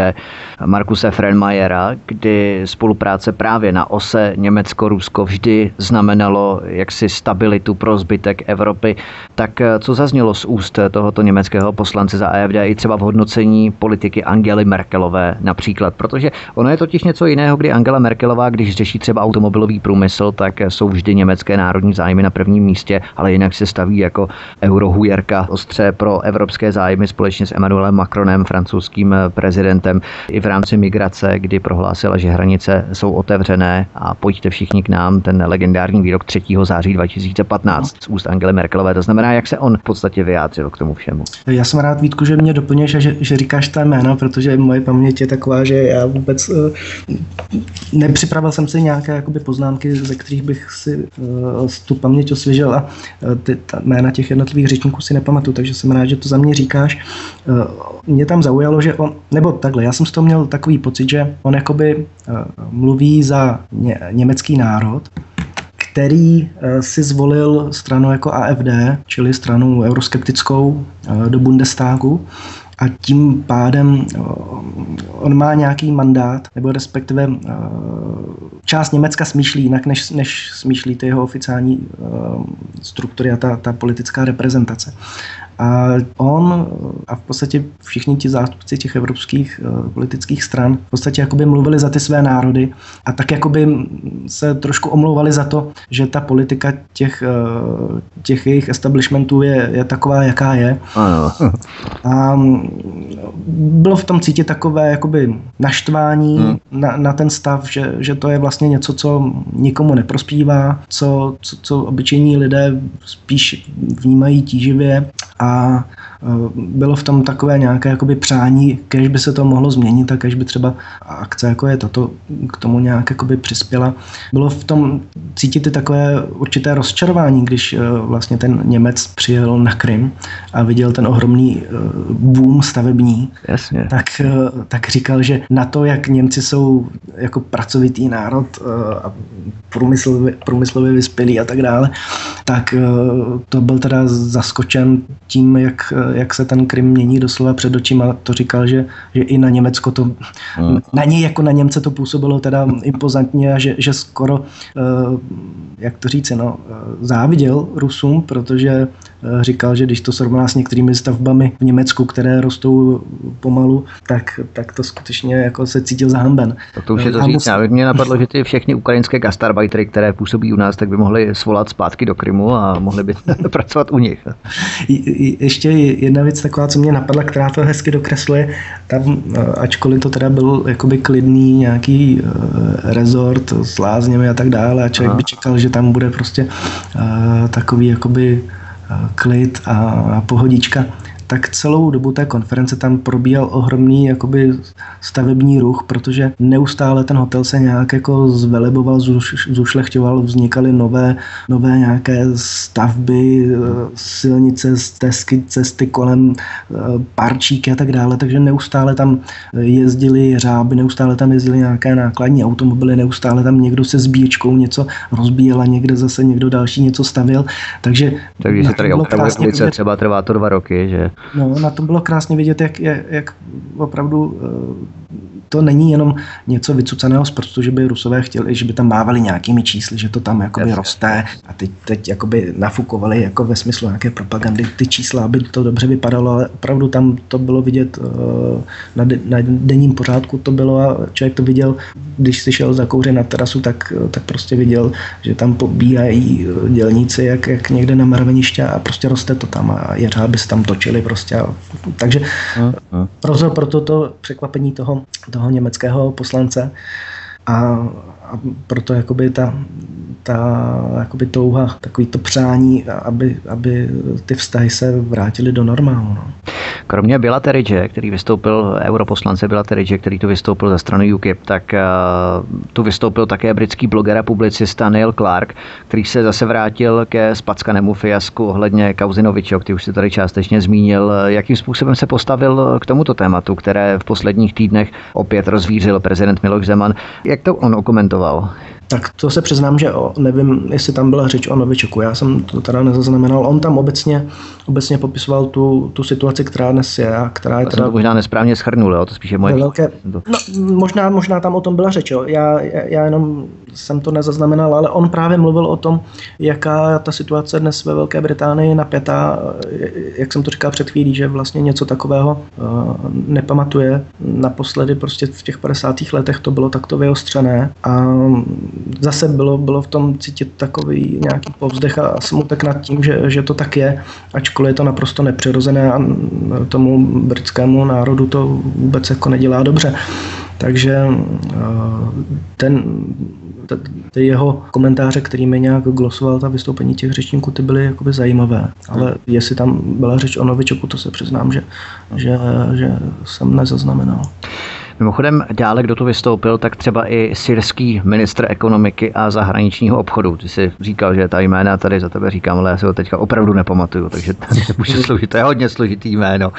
Markuse Frenmayera, kdy spolupráce právě na ose Německo-Rusko vždy znamenalo jaksi stabilitu pro zbytek Evropy. Tak eh, co zaznělo z úst tohoto německého poslance za AFD i třeba v hodnocení politiky Angely Merkelové například? Protože ono je totiž něco jiného, kdy Angela Merkelová, když řeší třeba automobilový průmysl, tak jsou vždy německé národní zájmy na prvním místě, ale jinak se staví jako eurohujerka ostře pro evropské zájmy společně s Emmanuelem Macronem, francouzským prezidentem, i v rámci migrace, kdy prohlásila, že hranice jsou otevřené a pojďte všichni k nám, ten legendární výrok 3. září 2015 z úst Angely Merkelové. To znamená, jak se on v podstatě vyjádřil k tomu všemu. Já jsem rád, Vítku, že mě doplněš a že, že říkáš ta jména, protože moje paměť je taková, že já vůbec uh, nepřipravil jsem si nějaké jakoby, poznámky, ze kterých bych si uh, tu paměť osvěžil a uh, ty ta jména těch jednotlivých řečníků si nepamatuju, takže jsem rád, že to za mě říkáš. Uh, mě tam zaujalo, že on, nebo takhle, já jsem z toho měl takový pocit, že on jakoby uh, mluví za ně, německý národ, který eh, si zvolil stranu jako AFD, čili stranu euroskeptickou eh, do Bundestagu a tím pádem eh, on má nějaký mandát, nebo respektive část Německa smýšlí jinak, než, než smýšlí ty jeho oficiální struktury a ta, ta politická reprezentace. A on a v podstatě všichni ti zástupci těch evropských uh, politických stran v podstatě jakoby mluvili za ty své národy a tak jakoby se trošku omlouvali za to, že ta politika těch, uh, těch jejich establishmentů je, je taková, jaká je. Ano. A mm, bylo v tom cítit takové jakoby naštvání hmm. na, na ten stav, že, že to je vlastně něco, co nikomu neprospívá, co, co, co obyčejní lidé spíš vnímají tíživě a uh, bylo v tom takové nějaké jakoby přání, kež by se to mohlo změnit a kež by třeba akce jako je tato k tomu nějak jakoby přispěla. Bylo v tom cítit i takové určité rozčarování, když eh, vlastně ten Němec přijel na Krym a viděl ten ohromný eh, boom stavební, Jasně. Tak, tak říkal, že na to, jak Němci jsou jako pracovitý národ a průmyslově, průmyslově vyspělý a tak dále, tak to byl teda zaskočen tím, jak jak se ten Krym mění doslova před očima, to říkal, že, že i na Německo to, hmm. na něj jako na Němce to působilo teda impozantně a že, že skoro, eh, jak to říct, no, eh, záviděl Rusům, protože říkal, že když to srovná s některými stavbami v Německu, které rostou pomalu, tak, tak to skutečně jako se cítil zahamben. To, to už je to říct. Musí... Mě napadlo, že ty všechny ukrajinské gastarbajtery, které působí u nás, tak by mohli svolat zpátky do Krymu a mohli by pracovat u nich. Ještě jedna věc taková, co mě napadla, která to hezky dokresluje, tam, eh, ačkoliv to teda byl jakoby klidný nějaký rezort s lázněmi a tak dále a člověk Aha. by čekal, že tam bude prostě uh, takový jakoby klid a, pohodička, tak celou dobu té konference tam probíhal ohromný jakoby stavební ruch, protože neustále ten hotel se nějak jako zveleboval, zušlechťoval, vznikaly nové, nové nějaké stavby, silnice, stezky, cesty kolem, parčíky a tak dále, takže neustále tam jezdili řáby, neustále tam jezdili nějaké nákladní automobily, neustále tam někdo se zbíječkou něco rozbíjel a někde zase někdo další něco stavil, takže... Takže se tady opravuje ulice, třeba trvá to dva roky, že? No, na tom bylo krásně vidět, jak, jak, jak opravdu eh, to není jenom něco vycucaného z prstu, že by Rusové chtěli, že by tam mávali nějakými čísly, že to tam jakoby roste a teď, teď jakoby nafukovali jako ve smyslu nějaké propagandy ty čísla, aby to dobře vypadalo, ale opravdu tam to bylo vidět eh, na, na denním pořádku to bylo a člověk to viděl, když si šel za kouře na terasu, tak, tak prostě viděl, že tam pobíhají dělníci jak, jak někde na mraveniště a prostě roste to tam a jeřáby se tam točili prostě. A, takže proto, proto to překvapení toho, toho německého poslance. A, a proto jakoby ta, ta jakoby touha, takový to přání, aby, aby ty vztahy se vrátily do normálu. No. Kromě Bila Teridže, který vystoupil, europoslance Bila Teridže, který tu vystoupil ze strany UKIP, tak uh, tu vystoupil také britský bloger a publicista Neil Clark, který se zase vrátil ke spackanému fiasku ohledně Kauzinovičo, který už si tady částečně zmínil. Jakým způsobem se postavil k tomuto tématu, které v posledních týdnech opět rozvířil prezident Miloš Zeman. Jak to on okomentoval? Buffalo. Tak to se přiznám, že o, nevím, jestli tam byla řeč o Novičeku. Já jsem to teda nezaznamenal. On tam obecně, obecně popisoval tu, tu situaci, která dnes je a která je teda... to možná nesprávně schrnul, jo? to spíše moje... Velké... No, možná, možná tam o tom byla řeč, jo? Já, já jenom jsem to nezaznamenal, ale on právě mluvil o tom, jaká ta situace dnes ve Velké Británii je napětá, jak jsem to říkal před chvílí, že vlastně něco takového uh, nepamatuje. Naposledy prostě v těch 50. letech to bylo takto vyostřené a zase bylo, bylo v tom cítit takový nějaký povzdech a smutek nad tím, že, že to tak je, ačkoliv je to naprosto nepřirozené a tomu britskému národu to vůbec jako nedělá dobře. Takže eh, ten, ty jeho komentáře, kterými nějak glosoval ta vystoupení těch řečníků, ty byly jakoby zajímavé. Ale jestli tam byla řeč o Novičoku, to se přiznám, že, že, že jsem nezaznamenal. Mimochodem, dále, kdo tu vystoupil, tak třeba i syrský ministr ekonomiky a zahraničního obchodu. Ty jsi říkal, že ta jména tady za tebe říkám, ale já si ho teďka opravdu nepamatuju, takže to nemůžu složit, to je hodně složitý jméno.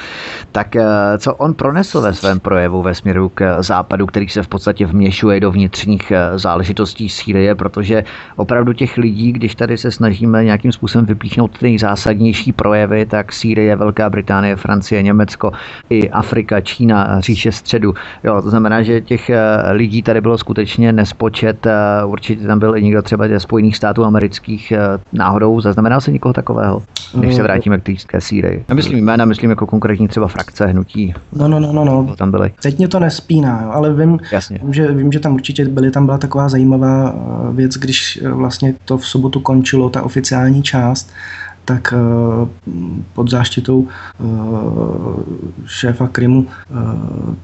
Tak eh, co on pronesl ve svém projevu ve směru k západu, který se v podstatě vměšuje do vnitřních eh, záležitostí Sýrie, protože opravdu těch lidí, když tady se snažíme nějakým způsobem vypíchnout ty nejzásadnější projevy, tak Sýrie, Velká Británie, Francie, Německo, i Afrika, Čína, říše středu. Jo, Jo, to znamená, že těch eh, lidí tady bylo skutečně nespočet. Eh, určitě tam byl i někdo třeba ze Spojených států amerických eh, náhodou. Zaznamenal se někoho takového? Než se vrátíme k té Sýrii. Nemyslím jména, myslím jako konkrétní třeba frakce, hnutí. No, no, no, no. no. Tam byly. Teď mě to nespíná, jo, ale vím, Jasně. Vím, že, vím, že tam určitě byly, tam byla taková zajímavá věc, když vlastně to v sobotu končilo, ta oficiální část, tak eh, pod záštitou eh, šéfa Krymu eh,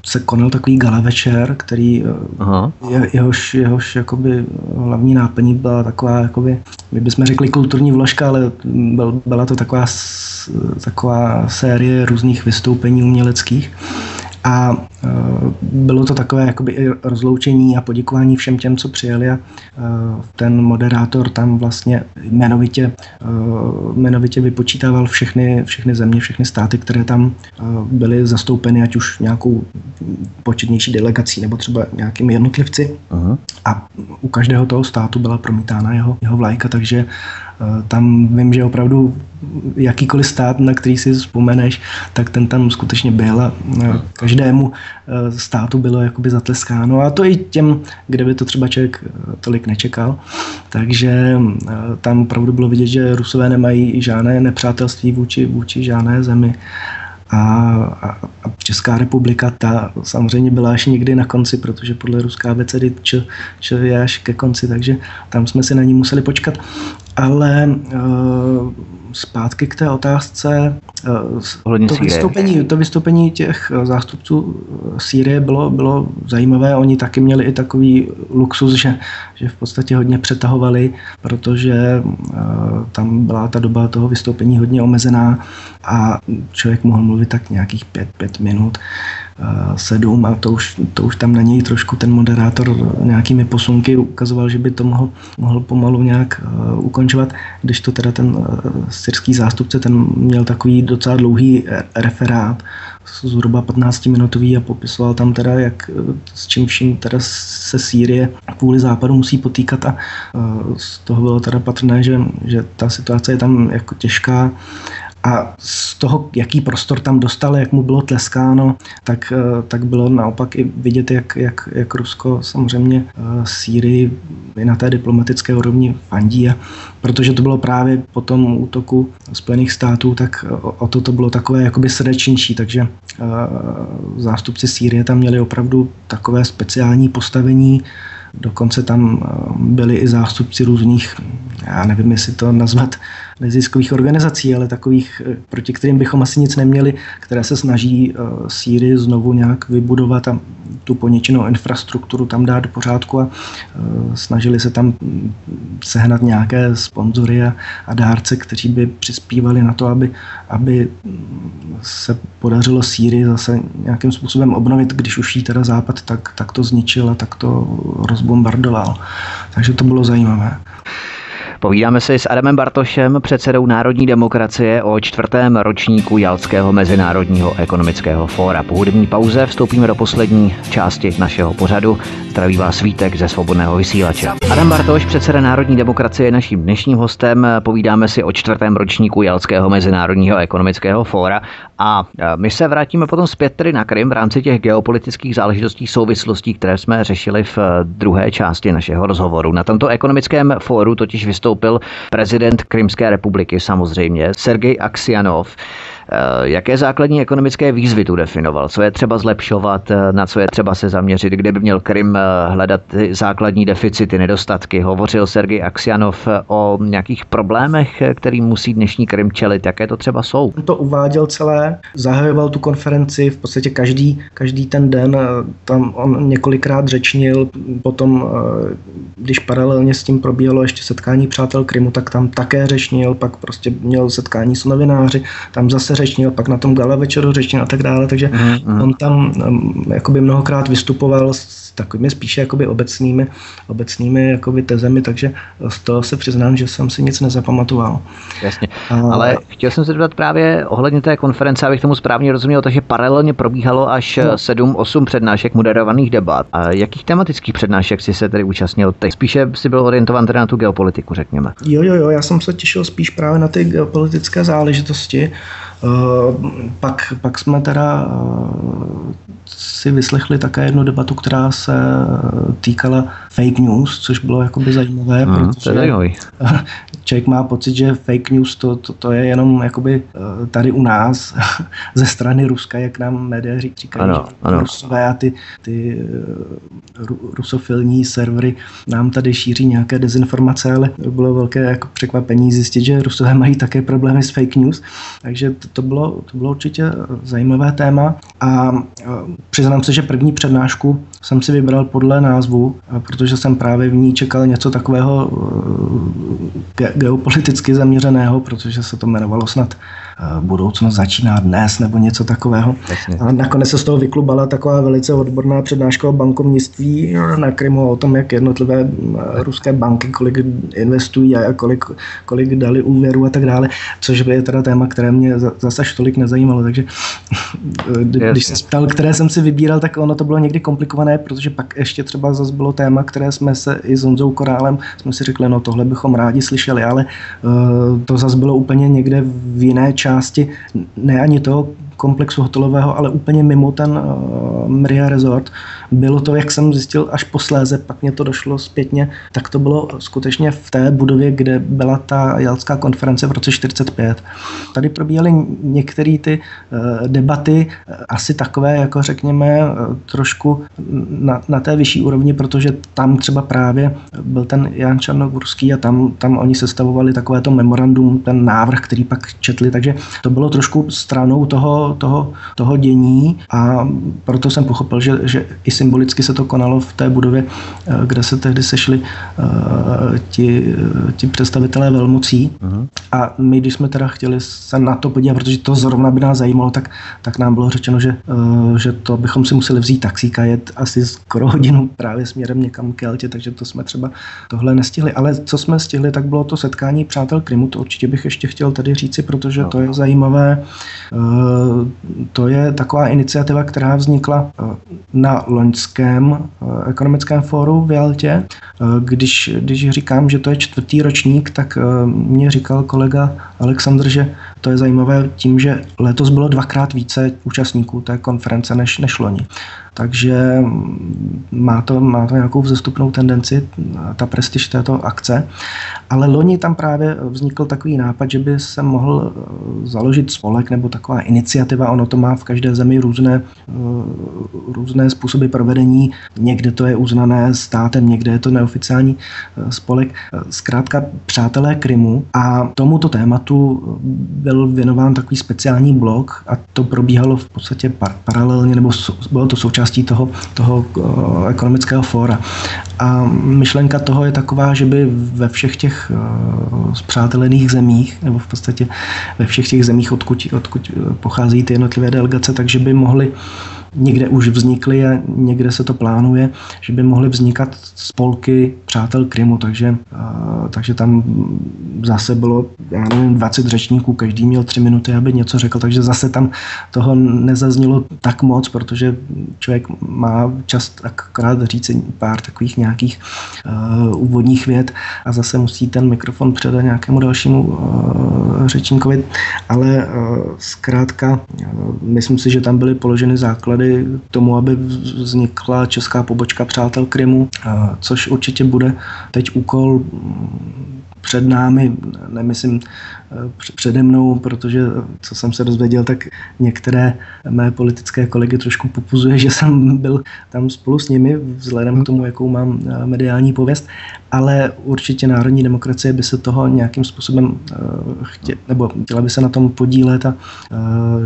se konal takový gala večer, který Aha. jehož, jehož jakoby hlavní náplní byla taková, jakoby, my bychom řekli kulturní vložka, ale byla to taková, taková série různých vystoupení uměleckých. A e, bylo to takové jakoby rozloučení a poděkování všem těm, co přijeli a e, ten moderátor tam vlastně jmenovitě, e, jmenovitě vypočítával všechny, všechny země, všechny státy, které tam byly zastoupeny, ať už nějakou početnější delegací nebo třeba nějakými jednotlivci. Aha. A u každého toho státu byla promítána jeho, jeho vlajka, takže tam vím, že opravdu jakýkoliv stát, na který si vzpomeneš, tak ten tam skutečně byl a každému eh, státu bylo jakoby zatleskáno a to i těm, kde by to třeba člověk eh, tolik nečekal. Takže eh, tam opravdu bylo vidět, že Rusové nemají žádné nepřátelství vůči, vůči žádné zemi. A, a, a Česká republika, ta samozřejmě byla až někdy na konci, protože podle ruská abecedy č, č je až ke konci, takže tam jsme si na ní museli počkat. Ale uh, zpátky k té otázce. Eh, to vystoupení, to vystoupení těch eh, zástupců eh, Sýrie bylo, bylo zajímavé. Oni taky měli i takový luxus, že, že v podstatě hodně přetahovali, protože tam byla ta doba toho vystoupení hodně omezená a člověk mohl mluvit tak nějakých pět, pět minut sedm a to už, to už tam na něj trošku ten moderátor nějakými posunky ukazoval, že by to mohl, mohl pomalu nějak uh, ukončovat, když to teda ten uh, syrský zástupce, ten měl takový docela dlouhý referát, zhruba 15 minutový a popisoval tam teda, jak s čím vším teda se Sýrie kvůli západu musí potýkat a z toho bylo teda patrné, že, že ta situace je tam jako těžká a z toho, jaký prostor tam dostal, jak mu bylo tleskáno, tak, eh, tak bylo naopak i vidět, jak, jak, jak Rusko samozřejmě eh, Sýrii i na té diplomatické úrovni fandí. A protože to bylo právě po tom útoku Spojených států, tak o to to bylo takové jakoby srdečnější, takže eh, zástupci Sýrie tam měli opravdu takové speciální postavení, dokonce tam byli i zástupci různých, já nevím, jestli to nazvat neziskových organizací, ale takových, eh, proti kterým bychom asi nic neměli, které se snaží uh, Sýrii znovu nějak vybudovat a tu poničenou infrastrukturu tam dát do pořádku a uh, snažili se tam sehnat nějaké sponzory a, a dárce, kteří by přispívali na to, aby, aby se podařilo Sýrii zase nějakým způsobem obnovit, když už jí teda Západ tak, tak to zničil a tak to rozbombardoval. Takže to bylo zajímavé. Povídáme si s Adamem Bartošem, předsedou Národní demokracie o čtvrtém ročníku Jalského mezinárodního ekonomického fóra. Po hudební pauze vstoupíme do poslední části našeho pořadu. Zdraví vás svítek ze svobodného vysílače. Adam Bartoš, předseda Národní demokracie, je naším dnešním hostem. Povídáme si o čtvrtém ročníku Jalského mezinárodního ekonomického fóra a my se vrátíme potom zpět tedy na Krym v rámci těch geopolitických záležitostí souvislostí, které jsme řešili v druhé části našeho rozhovoru. Na tomto ekonomickém fóru totiž vystoupil vystoupil prezident Krymské republiky samozřejmě, Sergej Aksianov. Eh, jaké základní ekonomické výzvy tu definoval? Co je třeba zlepšovat, eh, na co je třeba se zaměřit, kde by měl Krym eh, hledat základní deficity, nedostatky? Hovořil Sergej Aksianov o nějakých problémech, kterým musí dnešní Krym čelit. Jaké to třeba jsou? To uváděl celé, zahajoval tu konferenci v podstatě každý, každý ten den. Tam on několikrát řečnil, potom, když paralelně s tím probíhalo ještě setkání přátel Krymu, tak tam také řečnil, pak prostě měl setkání s novináři, tam zase řečnil, pak na tom gala večeru řečnil a tak dále, takže mm, on tam um, jakoby mnohokrát vystupoval s takovými spíše jakoby obecnými, obecnými jakoby tezemi, takže z toho se přiznám, že jsem si nic nezapamatoval. Jasně, a... ale chtěl jsem se zeptat právě ohledně té konference, abych tomu správně rozuměl, takže paralelně probíhalo až no. 7-8 přednášek moderovaných debat. A jakých tematických přednášek si se tedy účastnil teď? Spíše si byl orientovan teda na tu geopolitiku, řekněme. Jo, jo, jo, já jsem se těšil spíš právě na ty geopolitické záležitosti. Uh, pak, pak jsme teda uh, si vyslechli také jednu debatu, která se týkala fake news, což bylo jakoby zajímavé, mm, protože člověk má pocit, že fake news to, to, to je jenom jakoby eh, tady u nás ze strany Ruska, jak nám média říkají, ano, že ano. Rusové a ty, ty eh, rusofilní servery nám tady šíří nějaké dezinformace, ale bylo velké jako překvapení zjistit, že Rusové mají také problémy s fake news, takže to, to, bylo, to bylo určitě zajímavé téma. A přiznám se, že první přednášku jsem si vybral podle názvu, protože jsem právě v ní čekal něco takového eh, geopoliticky zaměřeného, protože se to jmenovalo snad budoucnost začíná dnes nebo něco takového. Jasně. A nakonec se z toho vyklubala taková velice odborná přednáška o bankovnictví na Krymu, o tom, jak jednotlivé eh, ruské banky, kolik investují a kolik, kolik dali úvěru a tak dále, což je teda téma, které mě zase až tolik nezajímalo. Takže eh, když se ptal, které jsem si vybíral, tak ono to bylo někdy komplikované, protože pak ještě třeba zase bylo téma, které jsme se i s Honzou Korálem jsme si řekli, no tohle bychom rádi slyšeli, ale to zase bylo úplně někde v jiné části části ne ani toho komplexu hotelového, ale úplně mimo ten uh, Mria Resort. Bylo to, jak jsem zjistil až posléze, pak mě to došlo zpětně, tak to bylo skutečně v té budově, kde byla ta jalská konference v roce 45. Tady probíhaly některé ty uh, debaty, uh, asi takové, jako řekněme, uh, trošku na, na té vyšší úrovni, protože tam třeba právě byl ten Jan Čarnogurský a tam, tam oni sestavovali takovéto memorandum, ten návrh, který pak četli, takže to bylo trošku stranou toho, toho, toho dění a proto jsem pochopil, že, že i symbolicky se to konalo v té budově, eh, kde se tehdy sešli uh, ti, ti představitelé velmocí. Uh-huh. A my, když jsme teda chtěli se na to podívat, protože to zrovna by nás zajímalo, tak, tak nám bylo řečeno, že, že to bychom si museli vzít taxík a jet asi skoro hodinu právě směrem někam k Jeltě, takže to jsme třeba tohle nestihli. Ale co jsme stihli, tak bylo to setkání přátel Krymu, to určitě bych ještě chtěl tady říci, protože to je zajímavé. To je taková iniciativa, která vznikla na loňském ekonomickém fóru v Jaltě. Když, když říkám, že to je čtvrtý ročník, tak mě říkal kolega Aleksandr, že to je zajímavé tím, že letos bylo dvakrát více účastníků té konference než, než loni. Takže má to, má to nějakou vzestupnou tendenci, ta prestiž této akce. Ale loni tam právě vznikl takový nápad, že by se mohl založit spolek nebo taková iniciativa, ono to má v každé zemi různé, různé způsoby provedení, někde to je uznané státem, někde je to neoficiální spolek. Zkrátka přátelé Krymu a tomuto tématu byl věnován takový speciální blok a to probíhalo v podstatě par- paralelně, nebo bylo to součástí toho, toho uh, ekonomického fóra. A myšlenka toho je taková, že by ve všech těch uh, zpřátelených zemích, nebo v podstatě ve všech těch zemích, odkud, odkud pochází ty jednotlivé delegace, takže by mohly někde už vznikly a někde se to plánuje, že by mohly vznikat spolky přátel Krymu, takže, takže tam zase bylo, já nevím, 20 řečníků, každý měl tři minuty, aby něco řekl, takže zase tam toho nezaznělo tak moc, protože člověk má čas akorát říct pár takových nějakých uh, úvodních věd a zase musí ten mikrofon předat nějakému dalšímu uh, řečníkovi, ale uh, zkrátka uh, myslím si, že tam byly položeny základy základy tomu, aby vznikla česká pobočka Přátel Krymu, což určitě bude teď úkol před námi, nemyslím přede mnou, protože co jsem se dozvěděl, tak některé mé politické kolegy trošku popuzuje, že jsem byl tam spolu s nimi, vzhledem k tomu, jakou mám eh, mediální pověst, ale určitě národní demokracie by se toho nějakým způsobem eh, chtě, nebo chtěla by se na tom podílet a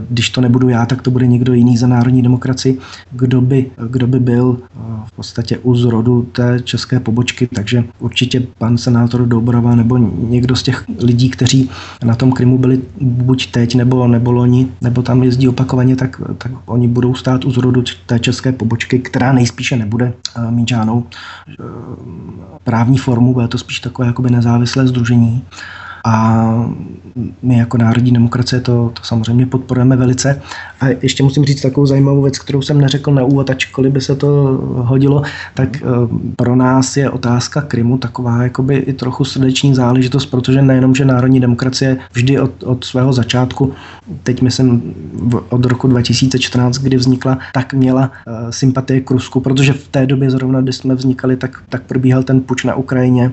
když to nebudu já, tak to bude někdo jiný za národní demokracii, kdo by, kdo by byl v podstatě u zrodu té české pobočky, takže určitě pan senátor Doubrava nebo někdo z těch lidí, kteří na tom Krymu byli buď teď nebo, nebo loni, nebo tam jezdí opakovaně, tak, tak oni budou stát u zrodu té české pobočky, která nejspíše nebude uh, mít žádnou uh, právní formu, bude to spíš takové jakoby nezávislé združení. A my jako národní demokracie to, to samozřejmě podporujeme velice. A ještě musím říct takovou zajímavou věc, kterou jsem neřekl na úvod, ačkoliv by se to hodilo, tak eh, pro nás je otázka Krymu taková jakoby i trochu srdeční záležitost, protože nejenom, že národní demokracie vždy od, od svého začátku, teď myslím od roku 2014, kdy vznikla, tak měla uh, sympatie k Rusku, protože v té době zrovna, kdy jsme vznikali, tak, tak probíhal ten puč na Ukrajině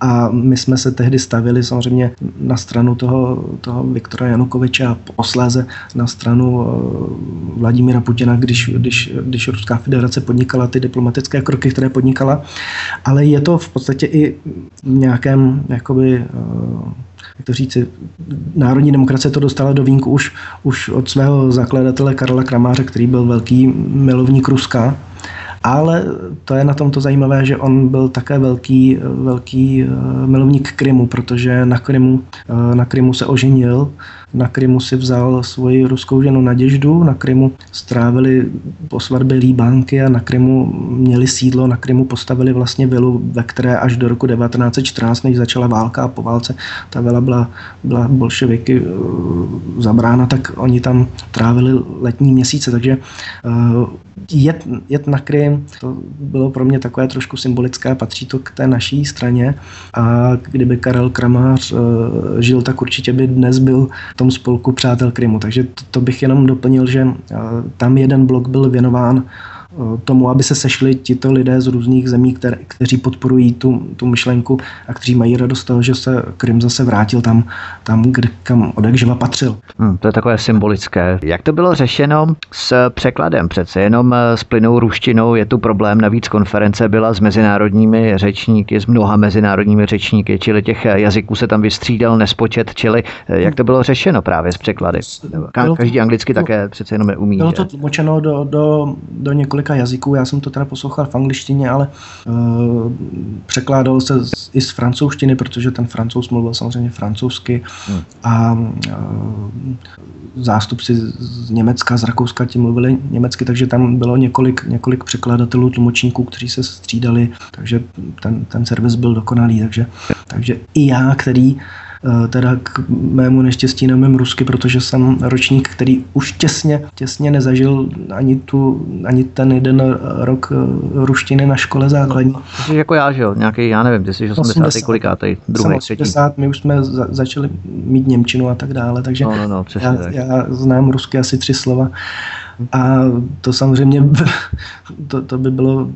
a my jsme se tehdy stavili samozřejmě na stranu toho, toho Viktora Janukoviče a posléze na stranu eh, Vladimíra Putina, když, když, když Ruská federace podnikala ty diplomatické kroky, které podnikala. Ale je to v podstatě i v nějakém jakoby eh, jak to říci, národní demokracie to dostala do vínku už, už od svého zakladatele Karla Kramáře, který byl velký milovník Ruska ale to je na tomto zajímavé, že on byl také velký, velký eh, milovník Krymu, protože na Krymu, eh, na Krymu se oženil na Krymu si vzal svoji ruskou ženu Naděždu, na Krymu strávili po svatbě Líbánky a na Krymu měli sídlo, na Krymu postavili vlastně vilu, ve které až do roku 1914, než začala válka a po válce ta vila byla, byla bolševiky uh, zabrána, tak oni tam trávili letní měsíce, takže uh, jet, jet na Krym, to bylo pro mě takové trošku symbolické, patří to k té naší straně. A kdyby Karel Kramář uh, žil, tak určitě by dnes byl tom spolku Přátel Krymu. Takže to, to bych jenom doplnil, že tam jeden blok byl věnován tomu, aby se sešli tito lidé z různých zemí, které, kteří podporují tu, tu myšlenku a kteří mají radost toho, že se Krym zase vrátil tam, tam kde, kam odekživa patřil. Hmm, to je takové symbolické. Jak to bylo řešeno s překladem? Přece jenom s plynou ruštinou je tu problém. Navíc konference byla s mezinárodními řečníky, s mnoha mezinárodními řečníky, čili těch jazyků se tam vystřídal nespočet, čili jak to bylo řešeno právě s překlady? Každý anglicky také přece jenom neumí. Bylo to tlumočeno do, do, do několika několika jazyků. Já jsem to teda poslouchal v angličtině, ale uh, překládalo se z, i z francouzštiny, protože ten francouz mluvil samozřejmě francouzsky hmm. a uh, zástupci z Německa, z Rakouska ti mluvili německy, takže tam bylo několik, několik překladatelů, tlumočníků, kteří se střídali, takže ten, ten servis byl dokonalý. Takže, takže i já, který Eh, teda k mému neštěstí neumím rusky, protože jsem ročník, který už těsně, těsně nezažil ani, tu, ani ten jeden rok eh, ruštiny na škole základní. No, jsi jako já, že jo? Nějaký, já nevím, ty jsi 80. 80 kolikátej, druhý, třetí. 80, my už jsme za, začali mít Němčinu a tak dále, takže no, no, no, já, já znám rusky asi tři slova A to samozřejmě, to, to by bylo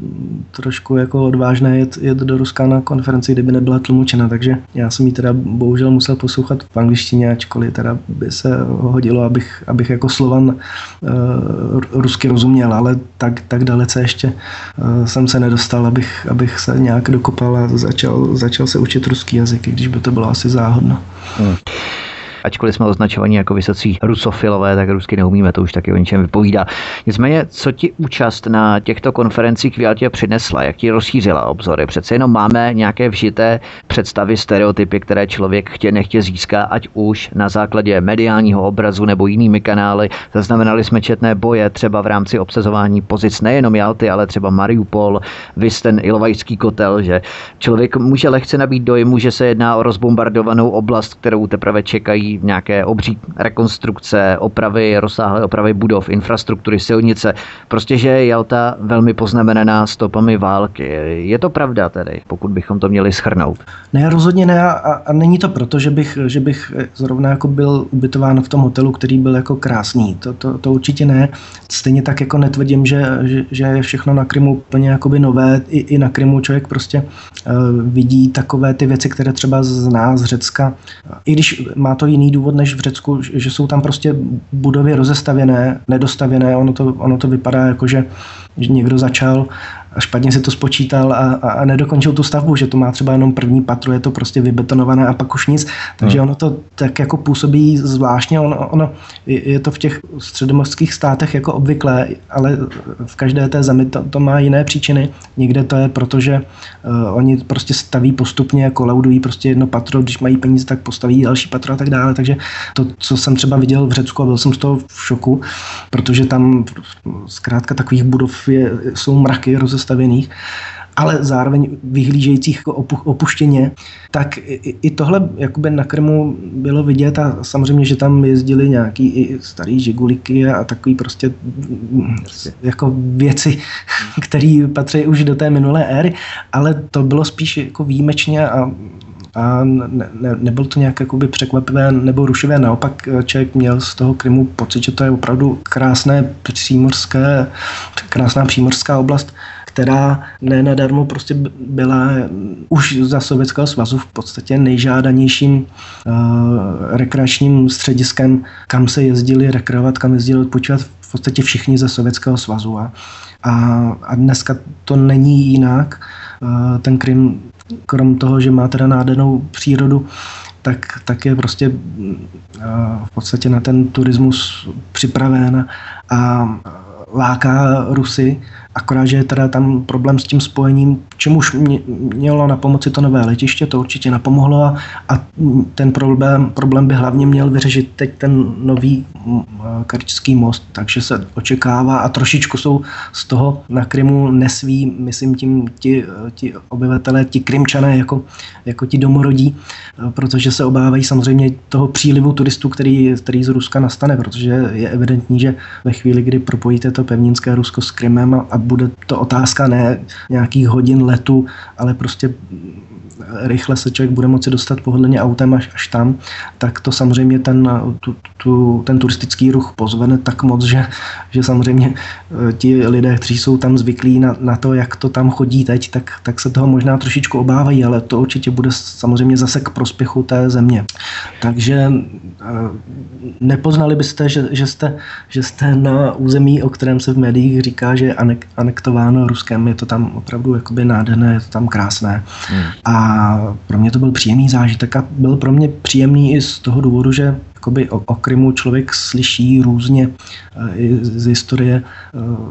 trošku jako odvážné jet, jet do Ruska na konferenci, kdyby nebyla tlumočena, takže já jsem ji teda bohužel musel poslouchat v angličtině, ačkoliv teda by se hodilo, abych, abych jako Slovan uh, rusky rozuměl, ale tak, tak dalece ještě uh, jsem se nedostal, abych, abych se nějak dokopal a začal, začal se učit ruský jazyk, když by to bylo asi záhodno. Hmm. Ačkoliv jsme označovaní jako vysocí rusofilové, tak rusky neumíme, to už taky o něčem vypovídá. Nicméně, co ti účast na těchto konferencích v Jaltě přinesla, jak ti rozšířila obzory? Přece jenom máme nějaké vžité představy, stereotypy, které člověk chtě nechtě získá, ať už na základě mediálního obrazu nebo jinými kanály. Zaznamenali jsme četné boje třeba v rámci obsazování pozic nejenom Jalty, ale třeba Mariupol, vys ten Ilovajský kotel, že člověk může lehce nabít dojmu, že se jedná o rozbombardovanou oblast, kterou teprve čekají nějaké obří rekonstrukce, opravy, rozsáhlé opravy budov, infrastruktury, silnice. Prostě, že je Jalta velmi poznamenaná stopami války. Je to pravda tedy, pokud bychom to měli schrnout? Ne, rozhodně ne a, a není to proto, že bych, že bych zrovna jako byl ubytován v tom hotelu, který byl jako krásný. To, to, to určitě ne. Stejně tak jako netvrdím, že, že, že je všechno na Krymu úplně jakoby nové. I, i na Krymu člověk prostě uh, vidí takové ty věci, které třeba zná z Řecka. I když má to jiný jiný důvod než v Řecku, že jsou tam prostě budovy rozestavěné, nedostavěné, ono to, ono to vypadá jako, že, že někdo začal a špatně si to spočítal a, a, a nedokončil tu stavbu, že to má třeba jenom první patro, je to prostě vybetonované a pak už nic. Takže hmm. ono to tak jako působí zvláštně. Ono, ono je to v těch středomorských státech jako obvyklé, ale v každé té zemi to, to má jiné příčiny. Někde to je proto, že uh, oni prostě staví postupně, kolaudují prostě jedno patro, když mají peníze, tak postaví další patro a tak dále. Takže to, co jsem třeba viděl v Řecku a byl jsem z toho v šoku, protože tam zkrátka takových budov je, jsou mraky roze rozestavěných, ale zároveň vyhlížejících jako opuštěně, tak i tohle jakoby na Krmu bylo vidět a samozřejmě, že tam jezdili nějaký i starý žiguliky a takový prostě jako věci, které patří už do té minulé éry, ale to bylo spíš jako výjimečně a a ne, ne, nebylo to nějak jakoby překvapivé nebo rušivé. Naopak člověk měl z toho Krymu pocit, že to je opravdu krásné přímorské, krásná přímorská oblast, která ne nadarmo prostě byla už za Sovětského svazu v podstatě nejžádanějším uh, rekreačním střediskem, kam se jezdili rekreovat, kam jezdili odpočívat v podstatě všichni ze Sovětského svazu. A, a, a dneska to není jinak. Uh, ten Krym, krom toho, že má teda nádhernou přírodu, tak, tak je prostě uh, v podstatě na ten turismus připraven a láká Rusy Akorát, že je teda tam problém s tím spojením, čemuž mělo na pomoci to nové letiště, to určitě napomohlo a, a ten problém, problém by hlavně měl vyřešit teď ten nový Kerčský most, takže se očekává a trošičku jsou z toho na Krymu nesví, myslím tím ti, ti obyvatelé, ti Krymčané jako, jako ti domorodí, protože se obávají samozřejmě toho přílivu turistů, který, který z Ruska nastane, protože je evidentní, že ve chvíli, kdy propojíte to pevninské Rusko s Krymem a, a bude to otázka ne nějakých hodin letu, ale prostě rychle se člověk bude moci dostat pohodlně autem až, až tam, tak to samozřejmě ten, tu, tu, ten turistický ruch pozvene tak moc, že, že samozřejmě eh, ti lidé, kteří jsou tam zvyklí na, na to, jak to tam chodí teď, tak, tak se toho možná trošičku obávají, ale to určitě bude samozřejmě zase k prospěchu té země. Takže eh, nepoznali byste, že, že, jste, že jste na území, o kterém se v médiích říká, že je anek, anektováno Ruskem, je to tam opravdu jakoby nádherné, je to tam krásné. Hmm. A pro mě to byl příjemný zážitek a byl pro mě příjemný i z toho důvodu, že jakoby o, o Krymu člověk slyší různě. E, i z historie e,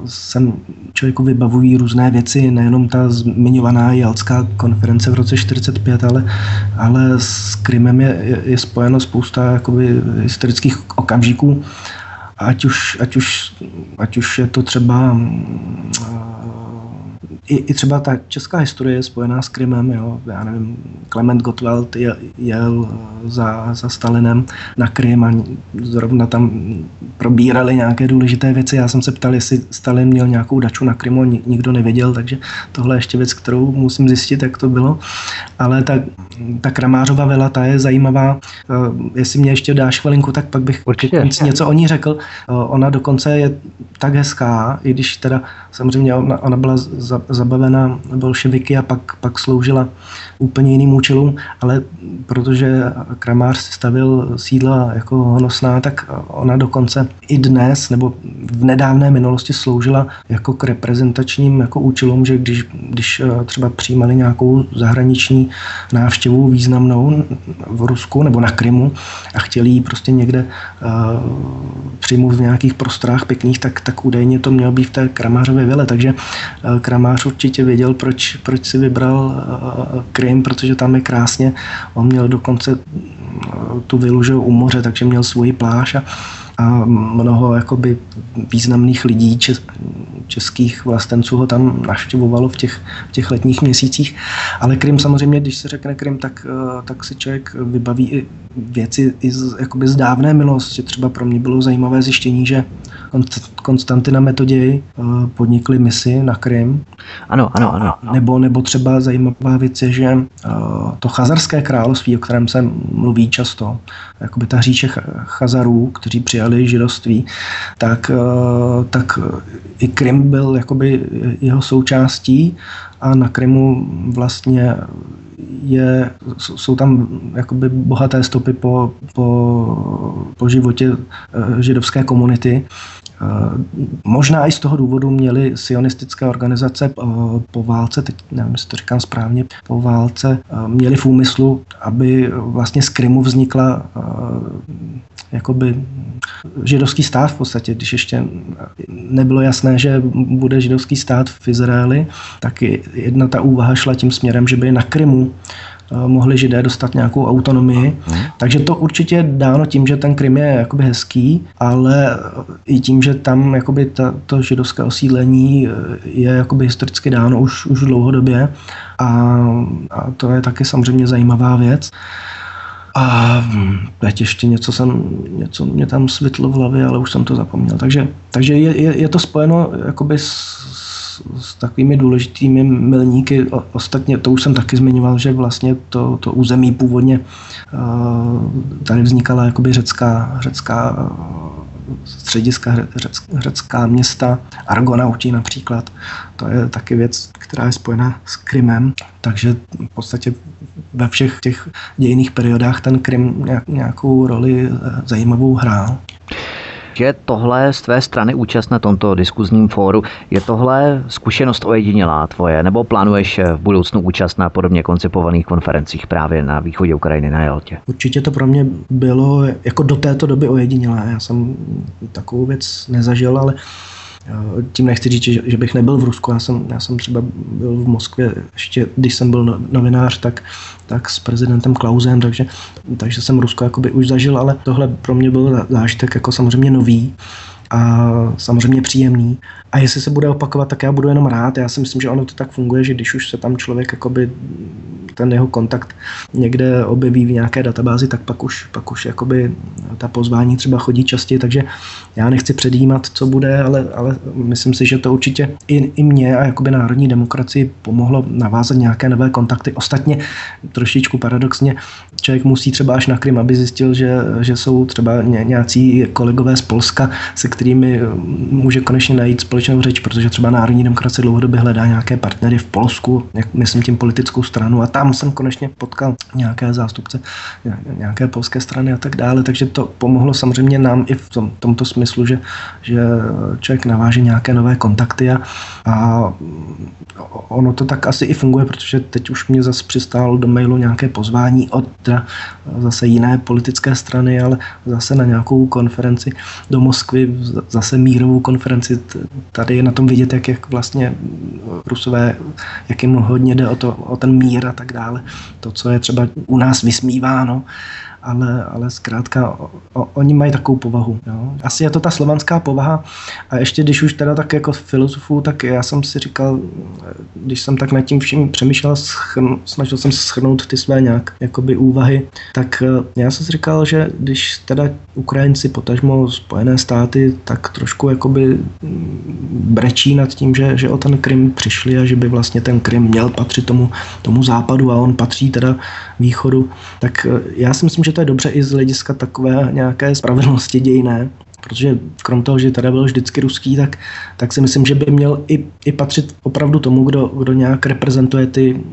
sem člověku vybavují různé věci, nejenom ta zmiňovaná Jalská konference v roce 45, ale, ale s Krymem je, je, je spojeno spousta jakoby historických okamžiků, ať už, ať už, ať už je to třeba i, i třeba ta česká historie je spojená s Krymem, jo. Já nevím, Klement Gottwald jel, jel za, za Stalinem na Krym a zrovna tam probírali nějaké důležité věci. Já jsem se ptal, jestli Stalin měl nějakou daču na Krymu, nikdo nevěděl, takže tohle je ještě věc, kterou musím zjistit, jak to bylo. Ale ta, ta Kramářova vila, ta je zajímavá. Uh, jestli mě ještě dáš chvilinku, tak pak bych Určitě. něco o ní řekl. Uh, ona dokonce je tak hezká, i když teda samozřejmě ona, ona byla za, zabavena bolševiky a pak, pak sloužila úplně jiným účelům, ale protože Kramář stavil sídla jako honosná, tak ona dokonce i dnes nebo v nedávné minulosti sloužila jako k reprezentačním jako účelům, že když, když eh, třeba přijímali nějakou zahraniční návštěvu významnou v Rusku nebo na Krymu a chtěli ji prostě někde uh, přijmout v nějakých prostorách pěkných, tak, tak údajně to mělo být v té Kramářově vile. Takže uh, Kramář určitě věděl, proč, proč si vybral uh, Krym, protože tam je krásně. On měl dokonce tu vilu že u moře, takže měl svoji pláž a, a mnoho jakoby významných lidí čes, českých vlastenců ho tam naštěvovalo v těch, v těch letních měsících. Ale Krym samozřejmě, když se řekne Krym, tak, eh, tak si člověk vybaví i věci i z, jakoby z dávné minulosti. Třeba pro mě bylo zajímavé zjištění, že Konstantina Metoděj eh, podnikli misi na Krym. Ano, ano, ano. Nebo, nebo třeba zajímavá věc je, že eh, to chazarské království, o kterém se mluví často, jakoby ta říče Chazarů, kteří přijali židovství, tak, tak i Krym byl jakoby jeho součástí a na Krymu vlastně je, jsou tam jakoby bohaté stopy po, po, po životě eh, židovské komunity. Eh, možná i z toho důvodu měly sionistické organizace eh, po válce, teď nevím, jestli to říkám správně, po válce měli v úmyslu, aby vlastně z Krymu vznikla jakoby židovský stát v podstatě, když ještě nebylo jasné, že bude židovský stát v Izraeli, tak jedna ta úvaha šla tím směrem, že by na Krymu. eh, mohli židé dostat nějakou autonomii. Mhm. Takže to určitě je dáno tím, že ten Krym je jakoby hezký, ale i tím, že tam jakoby ta, to židovské osídlení eh, je jakoby historicky dáno už, už dlouhodobě a, a to je taky samozřejmě zajímavá věc. A teď ještě něco, jsem, něco mě tam svitlo v hlavě, ale už jsem to zapomněl. Takže, takže je, je, je to spojeno jakoby s, s takovými důležitými milníky. Ostatně to už jsem taky zmiňoval, že vlastně to, to území původně tady vznikala jakoby řecká, řecká střediska řecká města, Argonauti například. To je taky věc, která je spojena s Krymem, takže v podstatě ve všech těch dějných periodách ten Krym nějakou roli eh, zajímavou hrál je tohle z tvé strany účast na tomto diskuzním fóru, je tohle zkušenost ojedinělá tvoje, nebo plánuješ v budoucnu účast na podobně koncipovaných konferencích právě na východě Ukrajiny na Jeltě? Určitě to pro mě bylo jako do této doby ojedinělé. Já jsem takovou věc nezažil, ale tím nechci říct, že, že bych nebyl v Rusku. Já jsem, já jsem třeba byl v Moskvě ještě, když jsem byl no, novinář, tak, tak s prezidentem Klausem, takže, takže jsem Rusko jakoby už zažil, ale tohle pro mě byl zážitek jako samozřejmě nový a samozřejmě příjemný. A jestli se bude opakovat, tak já budu jenom rád. Já si myslím, že ono to tak funguje, že když už se tam člověk jakoby ten jeho kontakt někde objeví v nějaké databázi, tak pak už, pak už jakoby ta pozvání třeba chodí častěji, takže já nechci předjímat, co bude, ale, ale myslím si, že to určitě i, i mě a jakoby národní demokracii pomohlo navázat nějaké nové kontakty. Ostatně trošičku paradoxně člověk musí třeba až na Krym, aby zjistil, že, že jsou třeba nějací kolegové z Polska, se kterými může konečně najít společnou řeč, protože třeba národní demokracie dlouhodobě hledá nějaké partnery v Polsku, jak myslím tím politickou stranu a tam jsem konečně potkal nějaké zástupce nějaké polské strany a tak dále, takže to pomohlo samozřejmě nám i v tom, tomto smyslu, že, že člověk naváže nějaké nové kontakty a, a ono to tak asi i funguje, protože teď už mě zase přistálo do mailu nějaké pozvání od zase jiné politické strany, ale zase na nějakou konferenci do Moskvy, zase mírovou konferenci. Tady je na tom vidět, jak, jak vlastně Rusové, jak jim hodně jde o, to, o ten mír a tak dále. To, co je třeba u nás vysmíváno, ale, ale zkrátka o, o, oni mají takovou povahu. Jo. Asi je to ta slovanská povaha a ještě když už teda tak jako filozofu, tak já jsem si říkal, když jsem tak nad tím vším přemýšlel, schrn, snažil jsem se schrnout ty své nějak jakoby úvahy, tak eh, já jsem si říkal, že když teda Ukrajinci, potažmo Spojené státy, tak trošku jakoby brečí nad tím, že, že o ten Krym přišli a že by vlastně ten Krym měl patřit tomu, tomu západu a on patří teda východu, tak eh, já si myslím, že to je dobře i z hlediska takové nějaké spravedlnosti dějné, protože krom toho, že tady byl vždycky ruský, tak, tak si myslím, že by měl i, i patřit opravdu tomu, kdo, kdo nějak reprezentuje ty,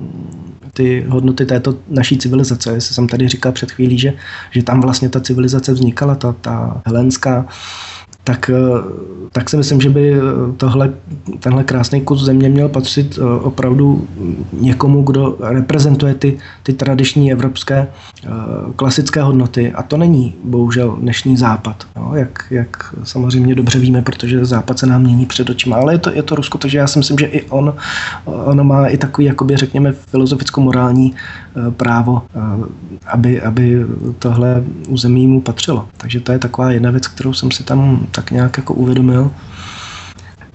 ty hodnoty této naší civilizace. Jestli jsem tady říkal před chvílí, že, že tam vlastně ta civilizace vznikala, ta, ta helenská, tak, eh, tak si myslím, že by eh, tohle, tenhle krásný kus země měl patřit eh, opravdu někomu, kdo reprezentuje ty, ty tradiční evropské klasické hodnoty. A to není bohužel dnešní západ, no, jak, jak samozřejmě dobře víme, protože západ se nám mění před očima. Ale je to, je to Rusko, takže já si myslím, že i on, ono má i takový, jakoby řekněme, filozoficko-morální právo, aby, aby tohle území mu patřilo. Takže to je taková jedna věc, kterou jsem si tam tak nějak jako uvědomil.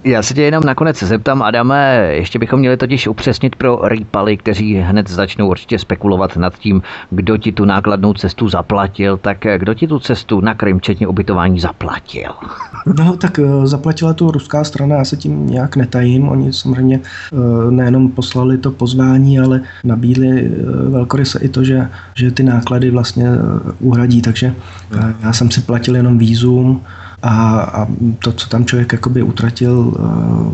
Já se tě jenom nakonec zeptám, Adame, ještě bychom měli totiž upřesnit pro rýpaly, kteří hned začnou určitě spekulovat nad tím, kdo ti tu nákladnou cestu zaplatil, tak kdo ti tu cestu na Krym, včetně ubytování, zaplatil? No, tak eh, zaplatila tu ruská strana, já se tím nějak netajím. Oni samozřejmě eh, nejenom poslali to pozvání, ale nabídli eh, velkoryse i to, že, že ty náklady vlastně uhradí, takže já jsem si platil jenom výzum, a, a to, co tam člověk jakoby utratil uh,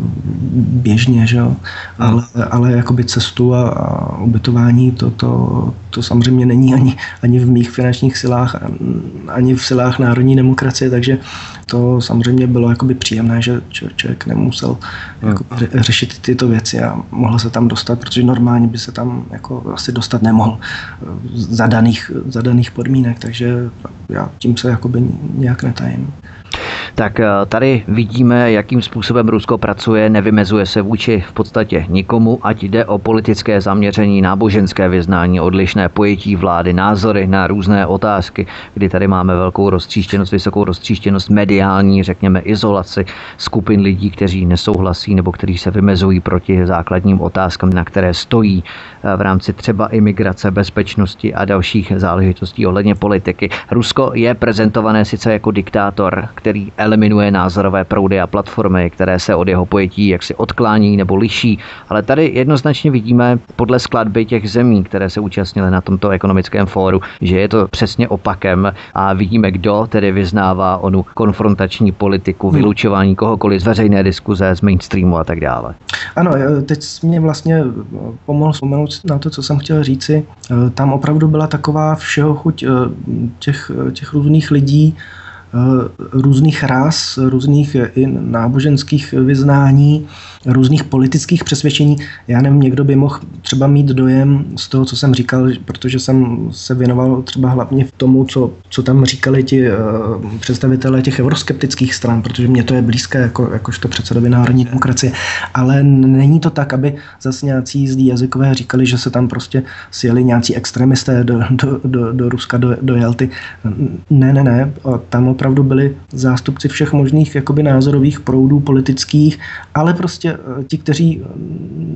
běžně, že jo? Ale, ale jakoby cestu a, a ubytování, to, to, to samozřejmě není ani, ani v mých finančních silách, ani v silách národní demokracie, takže to samozřejmě bylo jakoby příjemné, že člověk nemusel jako řešit tyto věci a mohl se tam dostat, protože normálně by se tam jako asi dostat nemohl za daných, za daných podmínek, takže já tím se jakoby nějak netajím. Tak eh, tady vidíme, jakým způsobem Rusko pracuje, nevymezuje se vůči v podstatě nikomu, ať jde o politické zaměření, náboženské vyznání, odlišné pojetí vlády, názory na různé otázky, kdy tady máme velkou roztříštěnost, vysokou roztříštěnost mediální, řekněme izolaci skupin lidí, kteří nesouhlasí nebo kteří se vymezují proti základním otázkám, na které stojí eh, v rámci třeba imigrace, bezpečnosti a dalších záležitostí ohledně politiky. Rusko je prezentované sice jako diktátor, který eliminuje názorové proudy a platformy, které se od jeho pojetí jaksi odklání nebo liší. Ale tady jednoznačně vidíme podle skladby těch zemí, které se účastnily na tomto ekonomickém fóru, že je to přesně opakem a vidíme, kdo tedy vyznává onu konfrontační politiku, hmm. vylučování kohokoliv z veřejné diskuze, z mainstreamu a tak dále. Ano, teď mě vlastně pomohl vzpomenout na to, co jsem chtěl říci. Tam opravdu byla taková všeho chuť těch, těch různých lidí, různých ras, různých eh, i náboženských vyznání, různých politických přesvědčení. Já nevím, někdo by mohl třeba mít dojem z toho, co jsem říkal, protože jsem se věnoval třeba hlavně v tomu, co, co tam říkali ti uh, představitelé těch euroskeptických stran, protože mě to je blízké jako, jakožto předsedovi národní demokracie. Ale není to tak, aby zase nějací zlí jazykové říkali, že se tam prostě sjeli nějací extremisté do, do, do, do Ruska, do, do Jalty. Ne, ne, ne. Tam opravdu byli zástupci všech možných jakoby názorových proudů politických, ale prostě eh, ti, kteří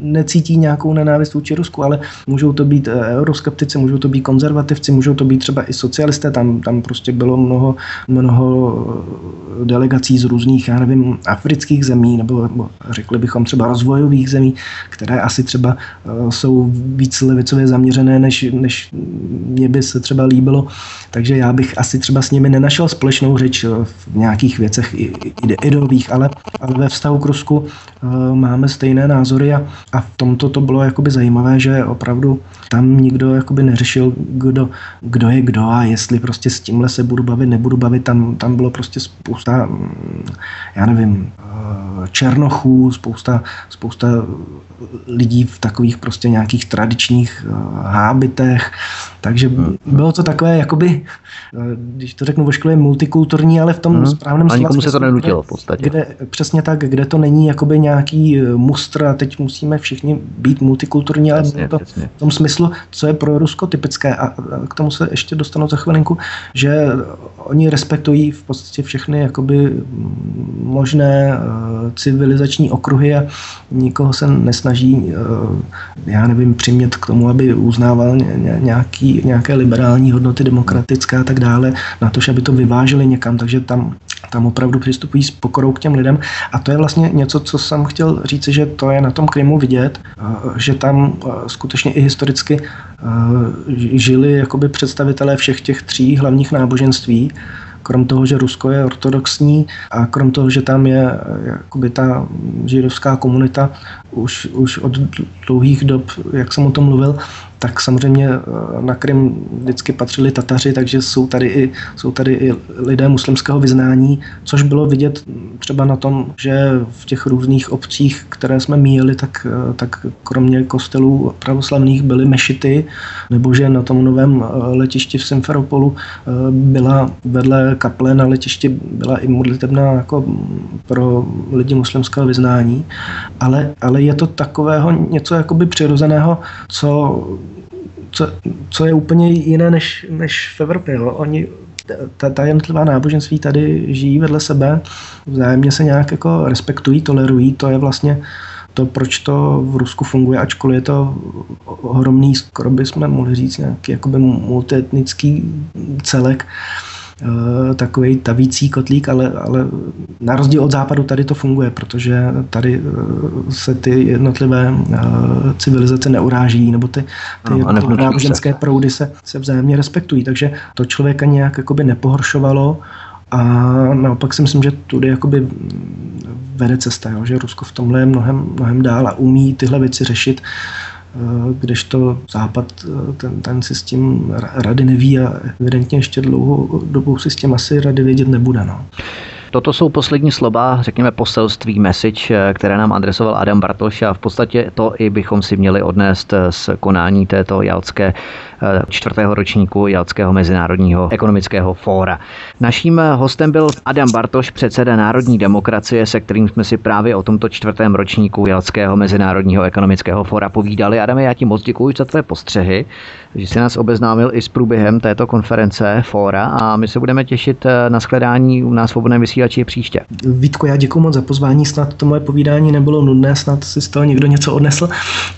necítí nějakou nenávist vůči Rusku, ale můžou to být eh, euroskeptici, můžou to být konzervativci, můžou to být třeba i socialisté, tam, tam prostě bylo mnoho, mnoho eh, delegací z různých, já nevím, afrických zemí, nebo, nebo řekli bychom třeba rozvojových zemí, které asi třeba jsou víc levicově zaměřené, než, než mě by se třeba líbilo. Takže já bych asi třeba s nimi nenašel společnou jinou řeč eh, v nějakých věcech ideových, ale, ale ve vztahu k Rusku uh, máme stejné názory a, a v tomto to bylo jakoby zajímavé, že opravdu tam nikdo jakoby neřešil, kdo, kdo je kdo a jestli prostě s tímhle se budu bavit, nebudu bavit. Tam, tam bylo prostě spousta, mm, já nevím, uh, černochů, spousta, spousta lidí v takových prostě nějakých tradičních hábitech, Takže hmm. bylo to takové, jakoby, když to řeknu ve škole, multikulturní, ale v tom hmm. správném slova. A nikomu se to nenutilo v podstatě. Kde, přesně tak, kde to není jakoby nějaký mustr a teď musíme všichni být multikulturní, ale přesně, to přesně. v tom smyslu, co je pro Rusko typické. A k tomu se ještě dostanu za chvilinku, že oni respektují v podstatě všechny jakoby možné civilizační okruhy a nikoho se nesnaží, já nevím, přimět k tomu, aby uznával nějaký, nějaké liberální hodnoty, demokratické a tak dále, na to, aby to vyvážili někam, takže tam, tam opravdu přistupují s pokorou k těm lidem. A to je vlastně něco, co jsem chtěl říct, že to je na tom Krymu vidět, že tam skutečně i historicky žili jakoby představitelé všech těch tří hlavních náboženství, krom toho, že Rusko je ortodoxní a krom toho, že tam je jakoby ta židovská komunita už, už od dlouhých dob, jak jsem o tom mluvil, tak samozřejmě eh, na Krym vždycky patřili Tataři, takže jsou tady, i, jsou tady i lidé muslimského vyznání, což bylo vidět třeba na tom, že v těch různých obcích, které jsme míjeli, tak, eh, tak kromě kostelů pravoslavných byly mešity, nebo že na tom novém eh, letišti v Simferopolu byla vedle kaple na letišti byla i modlitebná jako pro lidi muslimského vyznání, ale, ale je to takového něco jakoby přirozeného, co co, co je úplně jiné než, než v Evropě. Jo. Oni, ta, ta jednotlivá náboženství tady žijí vedle sebe, vzájemně se nějak jako respektují, tolerují, to je vlastně to, proč to v Rusku funguje, ačkoliv je to ohromný, skoro bychom mohli říct, nějaký jakoby multietnický celek, takový tavící kotlík, ale, ale na rozdíl od západu tady to funguje, protože tady eh, se ty jednotlivé eh, civilizace neuráží, nebo ty, ty no, náboženské proudy se, se vzájemně respektují, takže to člověka nějak jakoby nepohoršovalo a naopak si myslím, že tudy jakoby vede cesta, jo? že Rusko v tomhle je mnohem, mnohem dál a umí tyhle věci řešit Eh, kdežto Západ eh, ten, ten si s tím rady neví a evidentně ještě dlouhou dobu si s tím asi rady vědět nebude. No. Toto jsou poslední slova, řekněme poselství, message, eh, které nám adresoval Adam Bartoš a v podstatě to i bychom si měli odnést z konání této jalské Eh, čtvrtého ročníku Jalského mezinárodního ekonomického fóra. Naším eh, hostem byl Adam Bartoš, předseda Národní demokracie, se kterým jsme si právě o tomto čtvrtém ročníku Jalského mezinárodního ekonomického fóra povídali. Adame, já ti moc děkuji za tvé postřehy, že jsi nás obeznámil i s průběhem této konference fóra a my se budeme těšit eh, na shledání u nás svobodné vysílači příště. Vítko, já děkuji moc za pozvání, snad to moje povídání nebylo nudné, snad si z toho někdo něco odnesl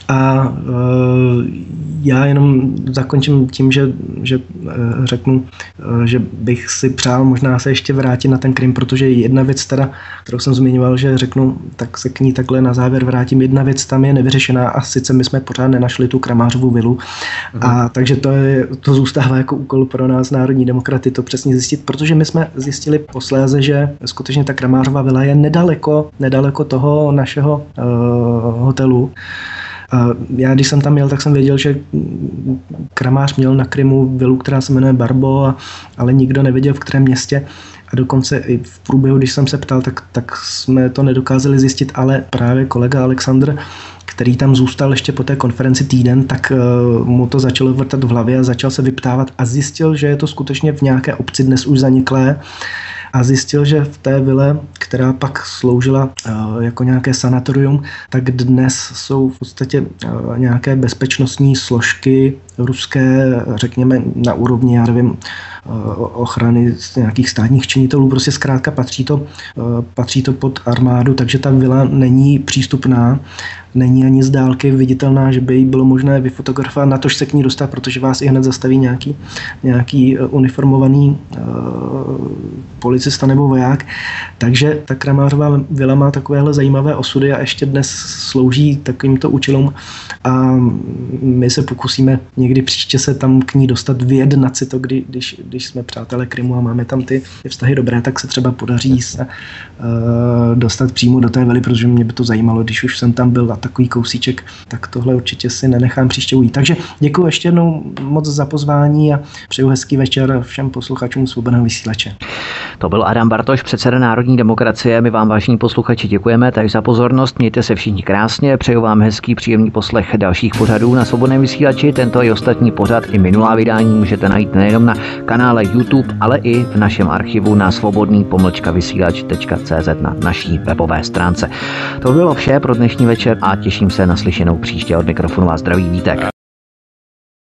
a uh, já jenom za zakončím tím, že, že eh, řeknu, eh, že bych si přál možná se ještě vrátit na ten Krym, protože jedna věc teda, kterou jsem zmiňoval, že řeknu, tak se k ní takhle na závěr vrátím. Jedna věc tam je nevyřešená a sice my jsme pořád nenašli tu Kramářovu vilu. Mhm. A takže to, je, to zůstává jako úkol pro nás, národní demokraty, to přesně zjistit, protože my jsme zjistili posléze, že skutečně ta Kramářová vila je nedaleko, nedaleko toho našeho uh, hotelu. A já, když jsem tam jel, tak jsem věděl, že kramář měl na Krymu vilu, která se jmenuje Barbo, ale nikdo nevěděl, v kterém městě. A dokonce i v průběhu, když jsem se ptal, tak, tak jsme to nedokázali zjistit, ale právě kolega Aleksandr který tam zůstal ještě po té konferenci týden, tak uh, mu to začalo vrtat v hlavě a začal se vyptávat a zjistil, že je to skutečně v nějaké obci dnes už zaniklé a zjistil, že v té vile, která pak sloužila eh, jako nějaké sanatorium, tak dnes jsou v podstatě eh, nějaké bezpečnostní složky ruské, řekněme, na úrovni, já nevím, eh, ochrany nějakých státních činitelů. Prostě zkrátka patří to, patří to pod armádu, takže ta vila není přístupná není ani z dálky viditelná, že by jí bylo možné vyfotografovat, na tož se k ní dostat, protože vás i hned zastaví nějaký, nějaký eh, uniformovaný uh, policista nebo voják. Takže ta Kramářová vila má takovéhle zajímavé osudy a ještě dnes slouží takovýmto účelům a my se pokusíme někdy příště se tam k ní dostat, vyjednat si to, kdy, když, když jsme přátelé Krymu a máme tam ty, vztahy dobré, tak se třeba podaří se uh, dostat přímo do té vily, protože mě by to zajímalo, když už jsem tam byl a takový kousíček, tak tohle určitě si nenechám příště ujít. Takže děkuji ještě jednou moc za pozvání a přeju hezký večer všem posluchačům Svobodného vysílače. To byl Adam Bartoš, předseda Národní demokracie. My vám, vážení posluchači, děkujeme tady za pozornost. Mějte se všichni krásně. Přeju vám hezký, příjemný poslech dalších pořadů na svobodném vysílači. Tento i ostatní pořad i minulá vydání můžete najít nejenom na kanále YouTube, ale i v našem archivu na svobodný pomlčka vysílač.cz na naší webové stránce. To bylo vše pro dnešní večer a těším se na slyšenou příště od mikrofonu a zdraví vítek.